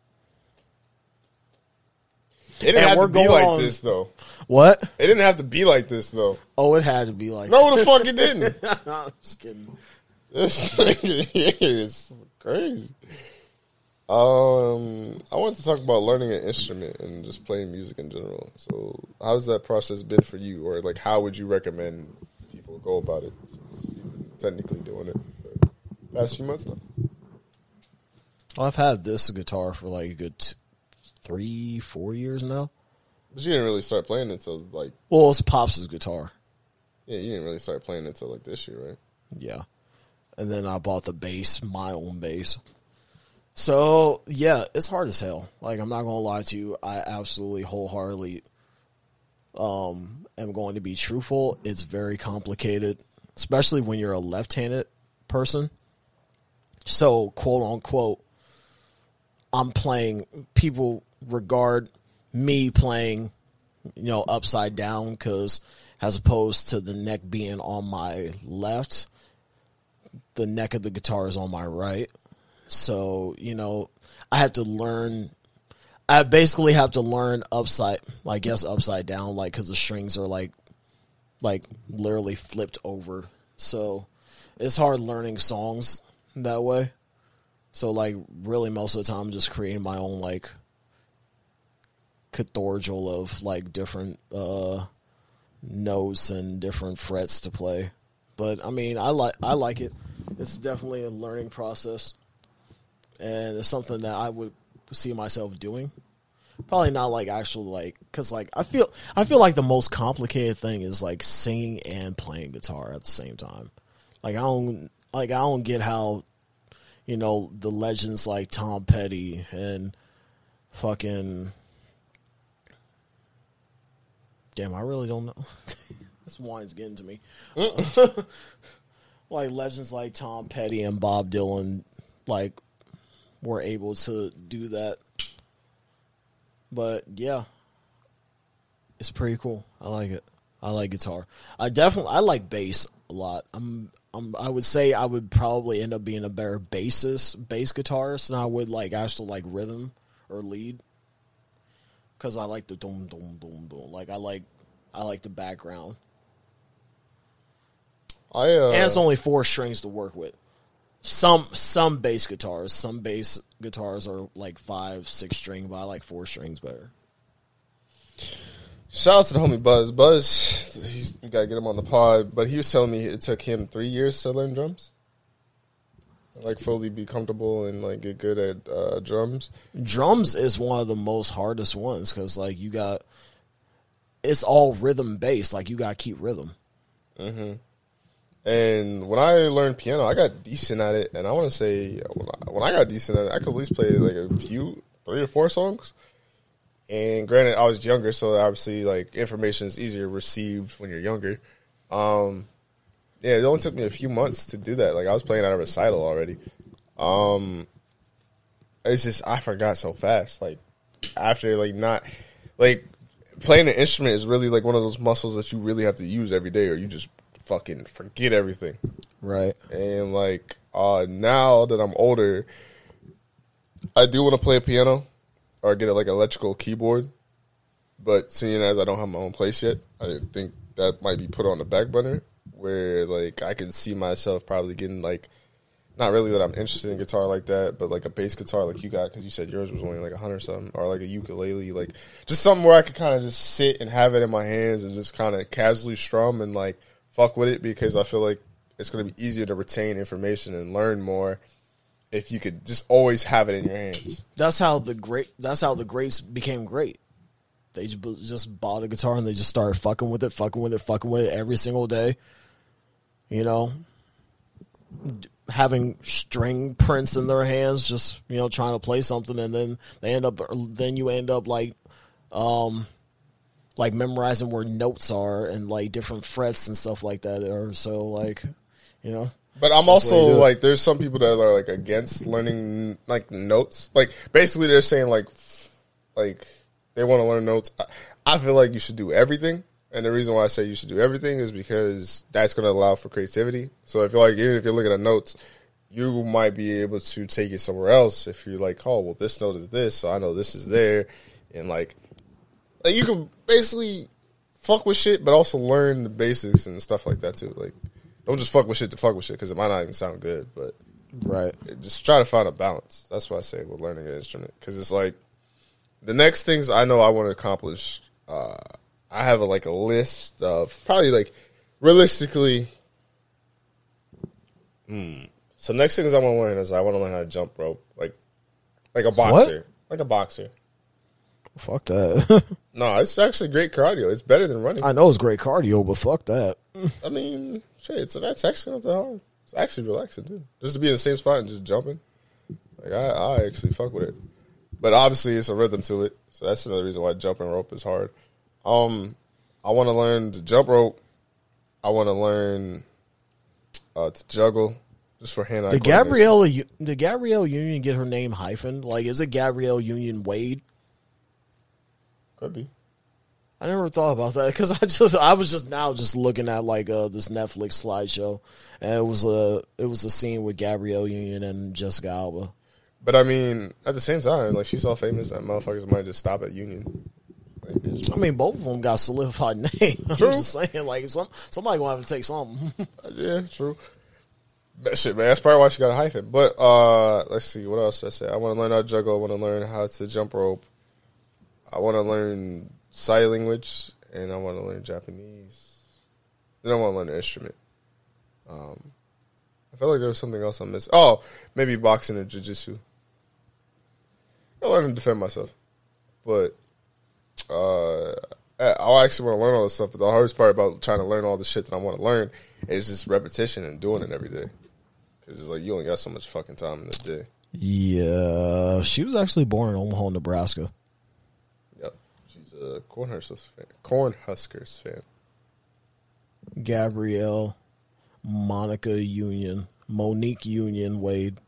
It didn't And have to be like on- this, though. What? It didn't have to be like this, though. Oh, it had to be like. No, the fuck it didn't. I'm just kidding. This here is crazy. Um, I wanted to talk about learning an instrument and just playing music in general. So, how's that process been for you, or like, how would you recommend people go about it? Since technically doing it for the past few months now. Well, I've had this guitar for like a good t- three, four years now. But you didn't really start playing until like Well, it's Pops' guitar. yeah, you didn't really start playing until like this year, right? Yeah. And then I bought the bass, my own bass. So yeah, it's hard as hell. Like I'm not gonna lie to you, I absolutely wholeheartedly um am going to be truthful. It's very complicated, especially when you're a left handed person. So quote unquote I'm playing people regard me playing you know upside down because as opposed to the neck being on my left the neck of the guitar is on my right so you know i have to learn i basically have to learn upside i guess upside down like because the strings are like like literally flipped over so it's hard learning songs that way so like really most of the time I'm just creating my own like cathedral of like different uh notes and different frets to play. But I mean I like I like it. It's definitely a learning process. And it's something that I would see myself doing. Probably not like actual like cuz like I feel I feel like the most complicated thing is like singing and playing guitar at the same time. Like I don't like I don't get how you know, the legends like Tom Petty and fucking. Damn, I really don't know. this wine's getting to me. Mm. like legends like Tom Petty and Bob Dylan, like, were able to do that. But yeah, it's pretty cool. I like it. I like guitar. I definitely I like bass a lot. I'm um, I would say I would probably end up being a better bassist, bass guitarist than I would like actual like rhythm or lead. Because I like the boom, boom, boom, boom. Like I like, I like the background, I uh, and it's only four strings to work with. Some some bass guitars, some bass guitars are like five, six string, but I like four strings better. Shout out to the homie Buzz. Buzz, he's we gotta get him on the pod. But he was telling me it took him three years to learn drums, like fully be comfortable and like get good at uh, drums. Drums is one of the most hardest ones because like you got, it's all rhythm based. Like you got to keep rhythm. And when I learned piano, I got decent at it. And I want to say when I, when I got decent at it, I could at least play like a few, three or four songs. And granted, I was younger, so obviously, like information is easier received when you're younger. Um, yeah, it only took me a few months to do that. Like I was playing at a recital already. Um, it's just I forgot so fast. Like after like not like playing an instrument is really like one of those muscles that you really have to use every day, or you just fucking forget everything. Right. And like uh now that I'm older, I do want to play a piano or get a, like an electrical keyboard. But seeing as I don't have my own place yet, I think that might be put on the back burner. Where like I can see myself probably getting like, not really that I'm interested in guitar like that, but like a bass guitar like you got because you said yours was only like a hundred something, or like a ukulele, like just something where I could kind of just sit and have it in my hands and just kind of casually strum and like fuck with it because I feel like it's going to be easier to retain information and learn more if you could just always have it in your hands. That's how the great. That's how the greats became great. They just, bought a guitar and they just started fucking with it, fucking with it, fucking with it every single day. You know, having string prints in their hands, just you know, trying to play something, and then they end up. Then you end up like, um, like memorizing where notes are and like different frets and stuff like that. Or so like, you know. But I'm That's the way to also like, there's some people that are like against learning like notes. Like basically, they're saying like, f- like they want to learn notes. I, I feel like you should do everything, and the reason why I say you should do everything is because that's going to allow for creativity. So if you're like, even if you're looking at notes, you might be able to take it somewhere else. If you're like, oh well, this note is this, so I know this is there, and like, like you can basically fuck with shit, but also learn the basics and stuff like that too. Like, don't just fuck with shit to fuck with shit because it might not even sound good, but Right. just try to find a balance. That's what I say with learning an instrument because it's like the next things I know I want to accomplish. Uh, I have a, like a list of probably like realistically. Hmm. So next things I want to learn is I want to learn how to jump rope, like like a boxer, like a boxer. Fuck that. No, it's actually great cardio. It's better than running. I know it's great cardio, but fuck that. I mean, shit, it's that's actually not that hard. It's actually relaxing too. Just to be in the same spot and just jumping. Like I, I actually fuck with it. But obviously it's a rhythm to it. So that's another reason why jumping rope is hard. Um I wanna learn to jump rope. I wanna learn uh to juggle. Just for hand eye Did. Gabrielle did Gabrielle Union get her name hyphen? Like, is it Gabrielle Union Wade? Could be. I never thought about that because I just I was just now just looking at like uh, this Netflix slideshow, and it was a it was a scene with Gabrielle Union and Jessica Alba. But I mean, at the same time, like she's so famous that motherfuckers might just stop at Union. Like, I mean, both of them got solidified name. I'm True. just saying, like some somebody gonna have to take something. Yeah, true. That shit, man. That's probably why she got a hyphen. But uh let's see, what else did I say? I want to learn how to juggle. I want to learn how to jump rope. I want to learn sign language, and I want to learn Japanese. Then I want to learn an instrument. Um, I felt like there was something else I missed. Oh, maybe boxing and jiu-jitsu. I learn to defend myself, but uh, I actually want to learn all this stuff. But the hardest part about trying to learn all the shit that I want to learn is just repetition and doing it every day. Because it's like you only got so much fucking time in the day. yeah, she was actually born in Omaha, Nebraska. Cornhuskers fan. Cornhuskers fan. Gabrielle, Monica Union, Monique Union Wade.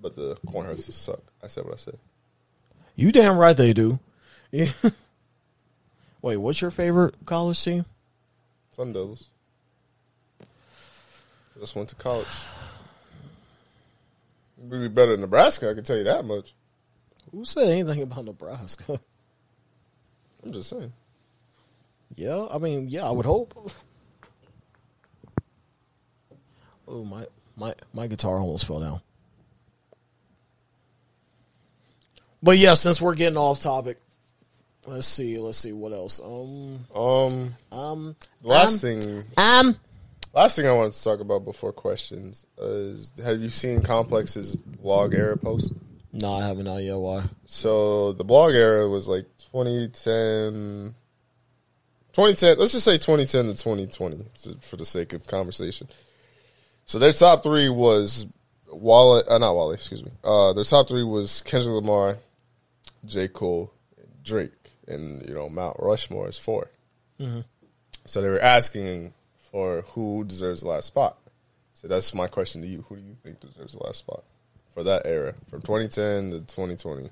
But the Cornhuskers suck. I said what I said. You damn right they do. Yeah. Wait, what's your favorite college team? Sun Devils. Just went to college. Really better than Nebraska, I can tell you that much. Who said anything about Nebraska? I'm just saying. yeah, I mean, yeah, I would hope. Oh my my my guitar almost fell down. But yeah, since we're getting off topic, let's see, let's see what else. Um, Um, um, last um, thing, um, last thing I wanted to talk about before questions is: Have you seen Complex's blog era post? No, I haven't. idea. Why? So the blog era was like 2010, 2010. Let's just say 2010 to 2020 to- for the sake of conversation. So their top three was Wale, uh, not Wale, excuse me. Uh, their top three was Kendrick Lamar, J. Cole, and Drake, and you know Mount Rushmore is 4 So they were asking for who deserves the last spot. So that's my question to you: Who do you think deserves the last spot for that era, from 2010 to 2020?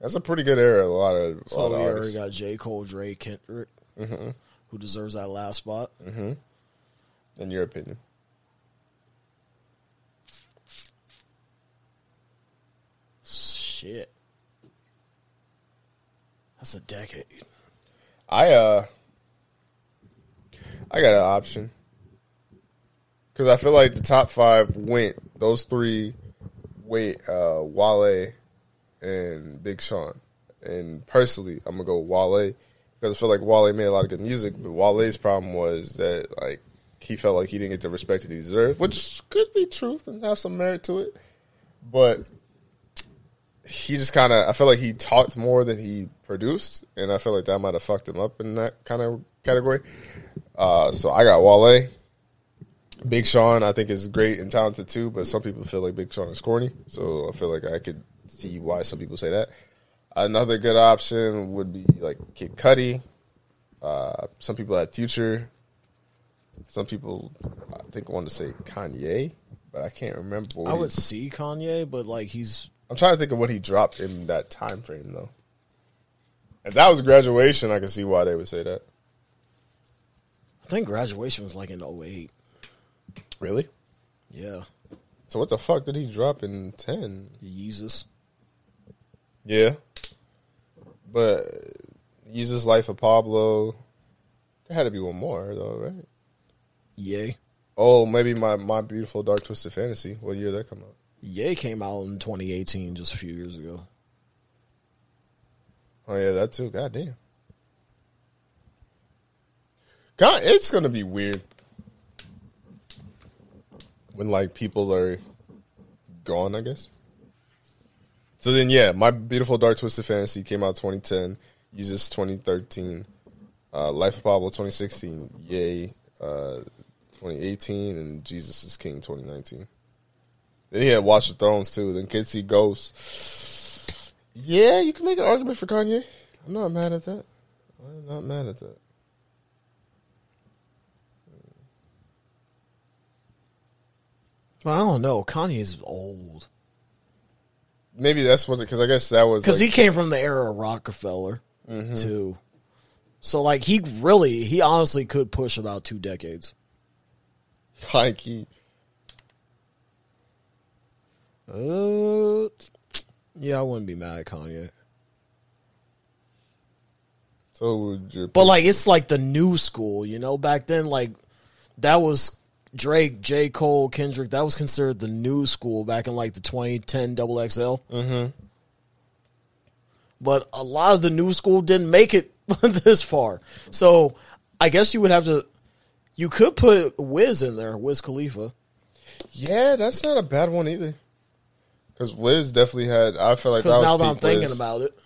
That's a pretty good era. A lot of, So lot we of already got J. Cole, Drake, Kendrick, who deserves that last spot. in your opinion. Shit, that's a decade. I uh, I got an option because I feel like the top five went. Those three wait. Uh, Wale and Big Sean, and personally, I'm gonna go Wale because I feel like Wale made a lot of good music, but Wale's problem was that like he felt like he didn't get the respect that he deserved, which could be truth and have some merit to it, but he just kind of I feel like he talked more than he produced, and I feel like that might have fucked him up in that kind of category. Uh, so I got Wale. Big Sean, I think is great and talented too, but some people feel like Big Sean is corny. So I feel like I could see why some people say that. Another good option would be like Kid Cudi. Uh, some people had Future. Some people, I think, want to say Kanye, but I can't remember. what I he- would see Kanye, but like he's I'm trying to think of what he dropped in that time frame though. If that was graduation, I can see why they would say that. I think graduation was like in 08. Really? Yeah, So what the fuck did he drop in ten? Yeezus. Yeah, but Jesus Life of Pablo. There had to be one more though, right? Ye. Oh, maybe my my beautiful dark twisted fantasy. What year did that come out? Ye came out in 2018, just a few years ago. Oh yeah, that too. God damn. God, it's gonna be weird when like people are gone. I guess So then, yeah, my beautiful dark twisted fantasy came out 2010. Yeezus 2013. Uh, Life of Pablo 2016. Ye uh, 2018, and Jesus is King 2019. Then he had Watch the Thrones too. Then Kids See Ghosts. Yeah, you can make an argument for Kanye. I'm not mad at that. I'm not mad at that. Well, I don't know. Kanye's old Maybe that's what because I guess that was because like, he came from the era of Rockefeller too. So like he really, he honestly could push about two decades. high key. Uh, yeah, I wouldn't be mad at Kanye. So would your But like it's like the new school, you know. Back then, like that was Drake, J. Cole, Kendrick. That was considered the new school back in like the 2010 double XL. Mm-hmm. But a lot of the new school didn't make it this far. So I guess you would have to. You could put Wiz in there, Wiz Khalifa. Yeah, that's not a bad one either. Because Wiz definitely had. I feel like that was now that I'm thinking Wiz. about it,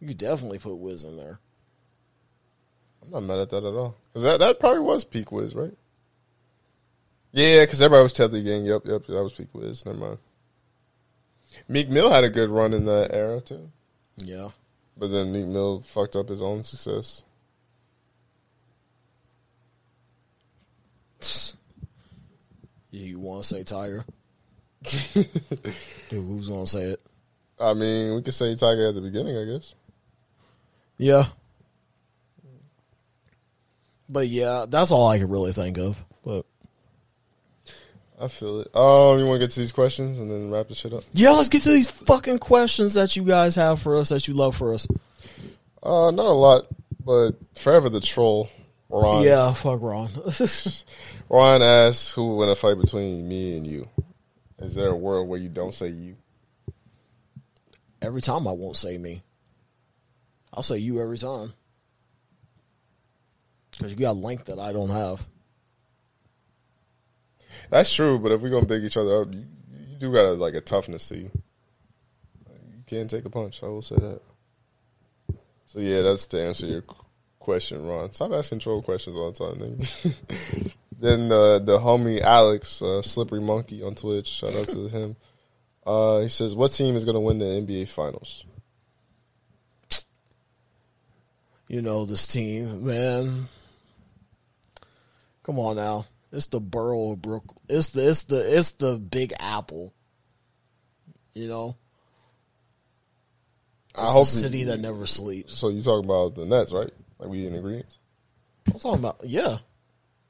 you could definitely put Wiz in there. I'm not mad at that at all. Because that, that probably was peak Wiz, right? Yeah, because everybody was telling the gang, yep, yep, that was peak Wiz. Never mind. Meek Mill had a good run in that era, too. Yeah. But then Meek Mill fucked up his own success. You want to say Tyga? Dude, who's gonna say it? I mean, we could say Tyga at the beginning, I guess. Yeah. But yeah, that's all I can really think of. But I feel it. Um, you want to get to these questions and then wrap the shit up? yeah, let's get to these fucking questions that you guys have for us that you love for us. Uh, not a lot, but forever the troll. Ron. Yeah, fuck Ron. Ron asks, "Who will win a fight between me and you? Is there a world where you don't say you?" every time I won't say me. I'll say you every time. Because you got length that I don't have. That's true, but if we're gonna big each other up, you, you do got a, like a toughness to you. You can't take a punch. I will say that. So yeah, that's to answer your question, Ron. Stop asking troll questions all the time. Nigga. then uh, the homie Alex, uh, Slippery Monkey on Twitch, shout out to him. Uh, he says, "What team is gonna win the NBA Finals?" You know this team, man. Come on now. It's the borough of Brooklyn. It's the it's the it's the Big Apple. You know, I it's hope the you- city that never sleeps. So you talking about the Nets, right? Like we in agreement? I'm talking about yeah.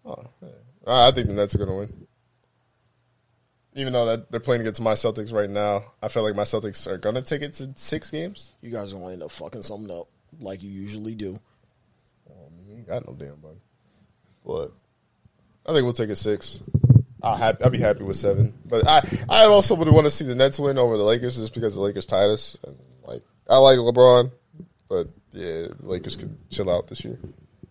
Oh, yeah. I I think the Nets are gonna win. Even though that they're playing against my Celtics right now, I feel like my Celtics are gonna take it to six games. You guys are gonna end up fucking something up like you usually do. Oh, you ain't got no damn body. But I think we'll take a six. I'll, I'll be happy with seven. But I, I also would want to see the Nets win over the Lakers just because the Lakers tied us. And like I like LeBron, but yeah, the Lakers can chill out this year.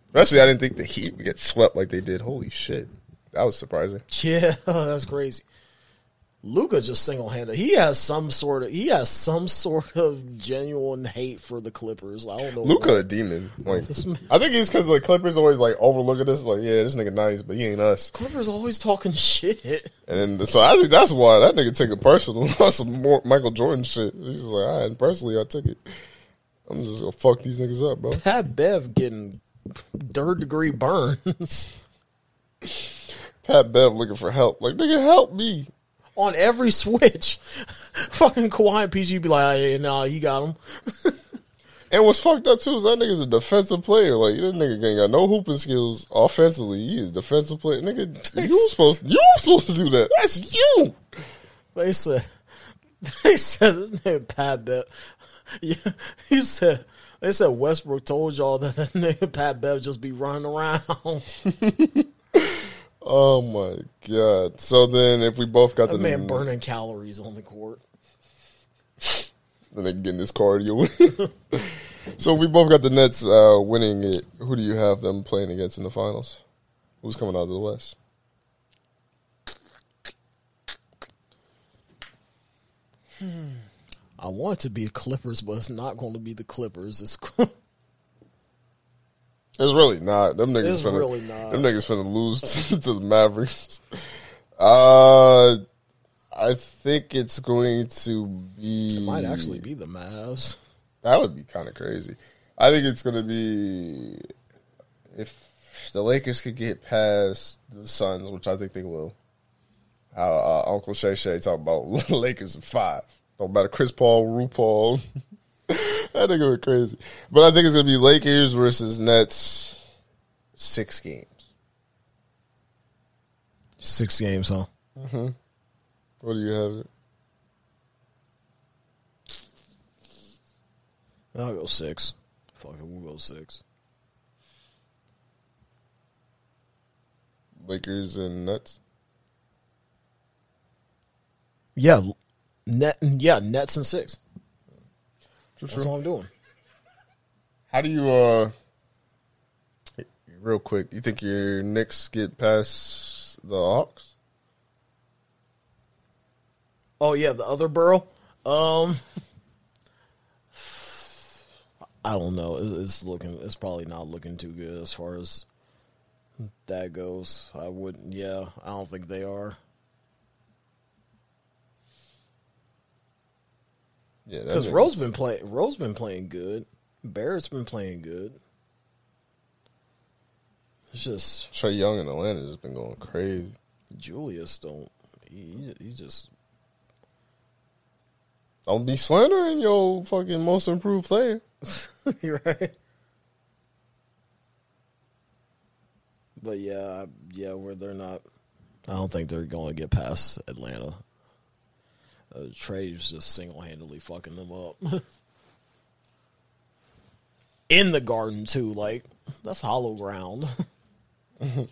Especially, I didn't think the Heat would get swept like they did. Holy shit, that was surprising. Yeah, that's crazy. Luka just single handed. He has some sort of he has some sort of genuine hate for the Clippers. I don't know. Luka a demon. Like I think it's because the Clippers always like overlook overlooking this. Like, yeah, this nigga nice, but he ain't us. Clippers always talking shit. And then, so I think that's why that nigga took it personal. That's some more Michael Jordan shit. He's just like, all right, personally, I took it. I'm just gonna fuck these niggas up, bro. Pat Bev getting third degree burns Pat Bev looking for help. Like, nigga, help me. On every switch. Fucking Kawhi and PG be like, oh, hey, nah, he got him. And what's fucked up too is that nigga's a defensive player. Like, this nigga ain't got no hooping skills offensively. He is defensive player. Nigga, you supposed you supposed to do that. That's you. They said, they said this nigga Pat Bev. Yeah, he said. They said Westbrook told y'all that that nigga Pat Bev just be running around. Oh my god. So then, if we both got That the man burning calories on the court. then they getting this cardio. so if we both got the Nets uh, winning it. Who do you have them playing against in the finals? Who's coming out of the West? I want it to be the Clippers, but it's not going to be the Clippers. It's It's really not. Them niggas It's finna, really not. Them niggas finna lose to, the Mavericks. Uh, I think it's going to be. it might actually be the Mavs. That would be kind of crazy. I think it's going to be if the Lakers could get past the Suns, which I think they will. How uh, Uncle Shay Shay talk about Lakers in five. Don't matter Chris Paul, RuPaul. that nigga went crazy. But I think it's going to be Lakers versus Nets. Six games. Six games, huh? Mm-hmm. What do you have? It? I'll go six. Fuck it, we'll go six. Lakers and Nets. Yeah, net. Yeah, Nets and six. True, That's all I'm doing. How do you uh real quick, you think your Knicks get past the Hawks? Oh yeah, the other borough. Um, I don't know. It's, it's looking. It's probably not looking too good as far as that goes. I wouldn't. Yeah, I don't think they are. Yeah, Because Rose been playing. Rose been playing good. Barrett's been playing good. It's just Trae Young in Atlanta has been going crazy. Julius don't. He, he just Don't be slandering your fucking most improved player. You're right. But yeah, yeah, where they're not. I don't think they're going to get past Atlanta. Uh, Trae's just single handedly fucking them up. In the garden too, like that's hollow ground.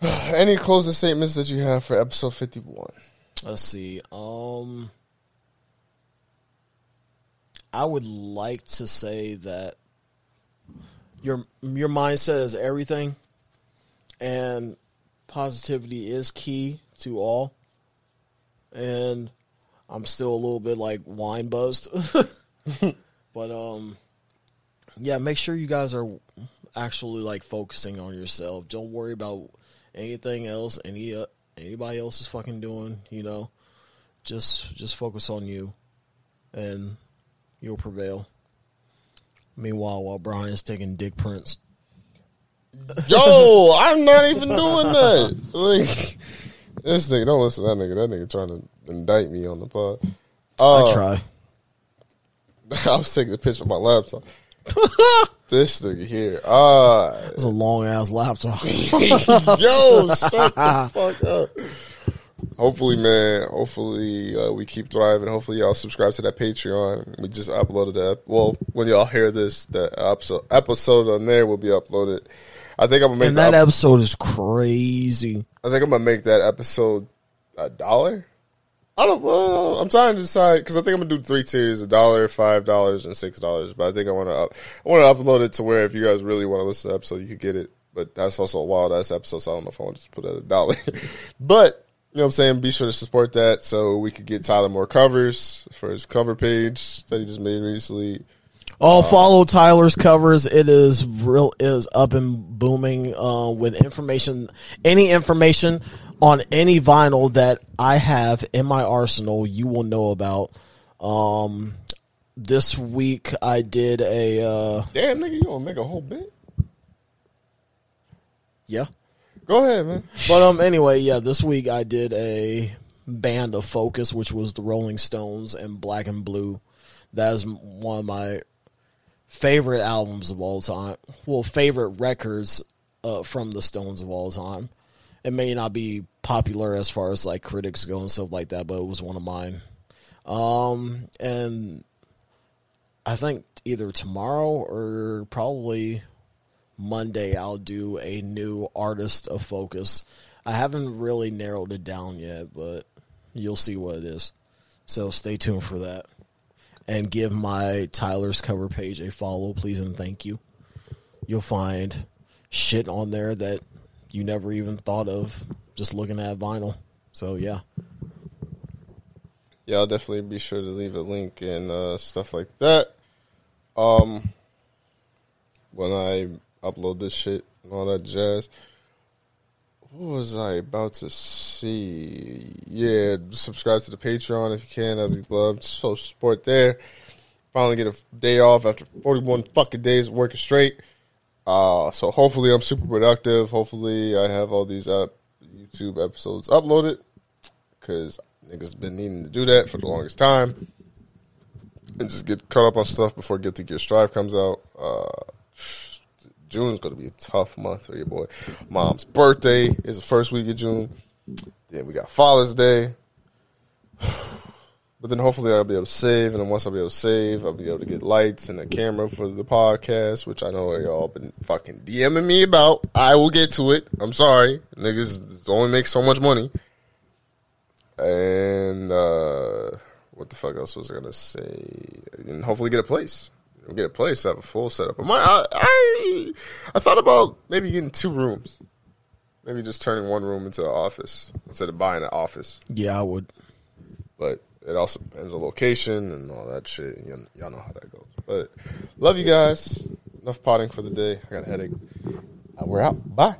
Any closing statements that you have for episode fifty one? Let's see. Um, I would like to say that your your mindset is everything, and positivity is key to all. And I'm still a little bit like wine buzzed, but um, yeah. Make sure you guys are actually like focusing on yourself. Don't worry about anything else. Any uh, anybody else is fucking doing. You know, just just focus on you, and you'll prevail. Meanwhile, while Brian's taking dick prints. Yo, I'm not even doing that. Like this nigga, don't listen to that nigga. That nigga trying to indict me on the pod. Uh, I try. I was taking a picture of my laptop. this nigga here. Uh It's a long ass laptop. Yo, shut the fuck up. Hopefully, man. Hopefully, uh, we keep thriving. Hopefully, y'all subscribe to that Patreon. We just uploaded that. Well, when y'all hear this, that episode episode on there will be uploaded. I think I'm gonna make and that episode is crazy. I think I'm gonna make that episode a dollar. I don't. Uh, I'm trying to decide because I think I'm gonna do three tiers: a dollar, five dollars, and six dollars. But I think I want to. Up, I want to upload it to where if you guys really want to listen to the episode, you could get it. But that's also a wild ass episode, so I don't know if I want to just put it at a dollar. but you know what I'm saying. Be sure to support that so we could get Tyler more covers for his cover page that he just made recently. Oh, follow Tyler's covers. It is real is up and booming uh, with information. Any information on any vinyl that I have in my arsenal, you will know about. Um, this week I did a uh, Damn nigga, you gonna make a whole bit? yeah. Go ahead, man. But um, anyway, yeah, this week I did a band of focus, which was the Rolling Stones and Black and Blue. That is one of my favorite albums of all time. Well, favorite records uh, from the Stones of all time. It may not be popular as far as like critics go and stuff like that, but it was one of mine. Um, and I think either tomorrow or probably Monday I'll do a new artist of focus. I haven't really narrowed it down yet, but you'll see what it is. So stay tuned for that. And give my Tyler's cover page a follow, please and thank you. You'll find shit on there that you never even thought of just looking at vinyl. So yeah, Yeah, I'll definitely be sure to leave a link and uh, stuff like that. Um, when I upload this shit and all that jazz. What was I about to see? Yeah, subscribe to the Patreon if you can. That'd be loved. So support there. Finally get a day off after 41 fucking days of working straight. Uh, so hopefully I'm super productive. Hopefully I have all these uh, YouTube episodes uploaded because niggas been needing to do that for the longest time and just get caught up on stuff before Guilty Gear Strive comes out. Uh, June is going to be a tough month for your boy. Mom's birthday is the first week of June. Then we got Father's Day. But then hopefully I'll be able to save, and then once I'll be able to save, I'll be able to get lights and a camera for the podcast, which I know y'all been fucking DMing me about. I will get to it. I'm sorry, niggas only make so much money. And uh, what the fuck else was I gonna say? And hopefully get a place. Get a place, to have a full setup. But my, I, I, I thought about maybe getting two rooms. Maybe just turning one room into an office instead of buying an office. yeah, I would. But it also depends on location and all that shit. Y'all, y'all know how that goes. But love you guys. Enough potting for the day. I got a headache. Uh, We're out. Bye.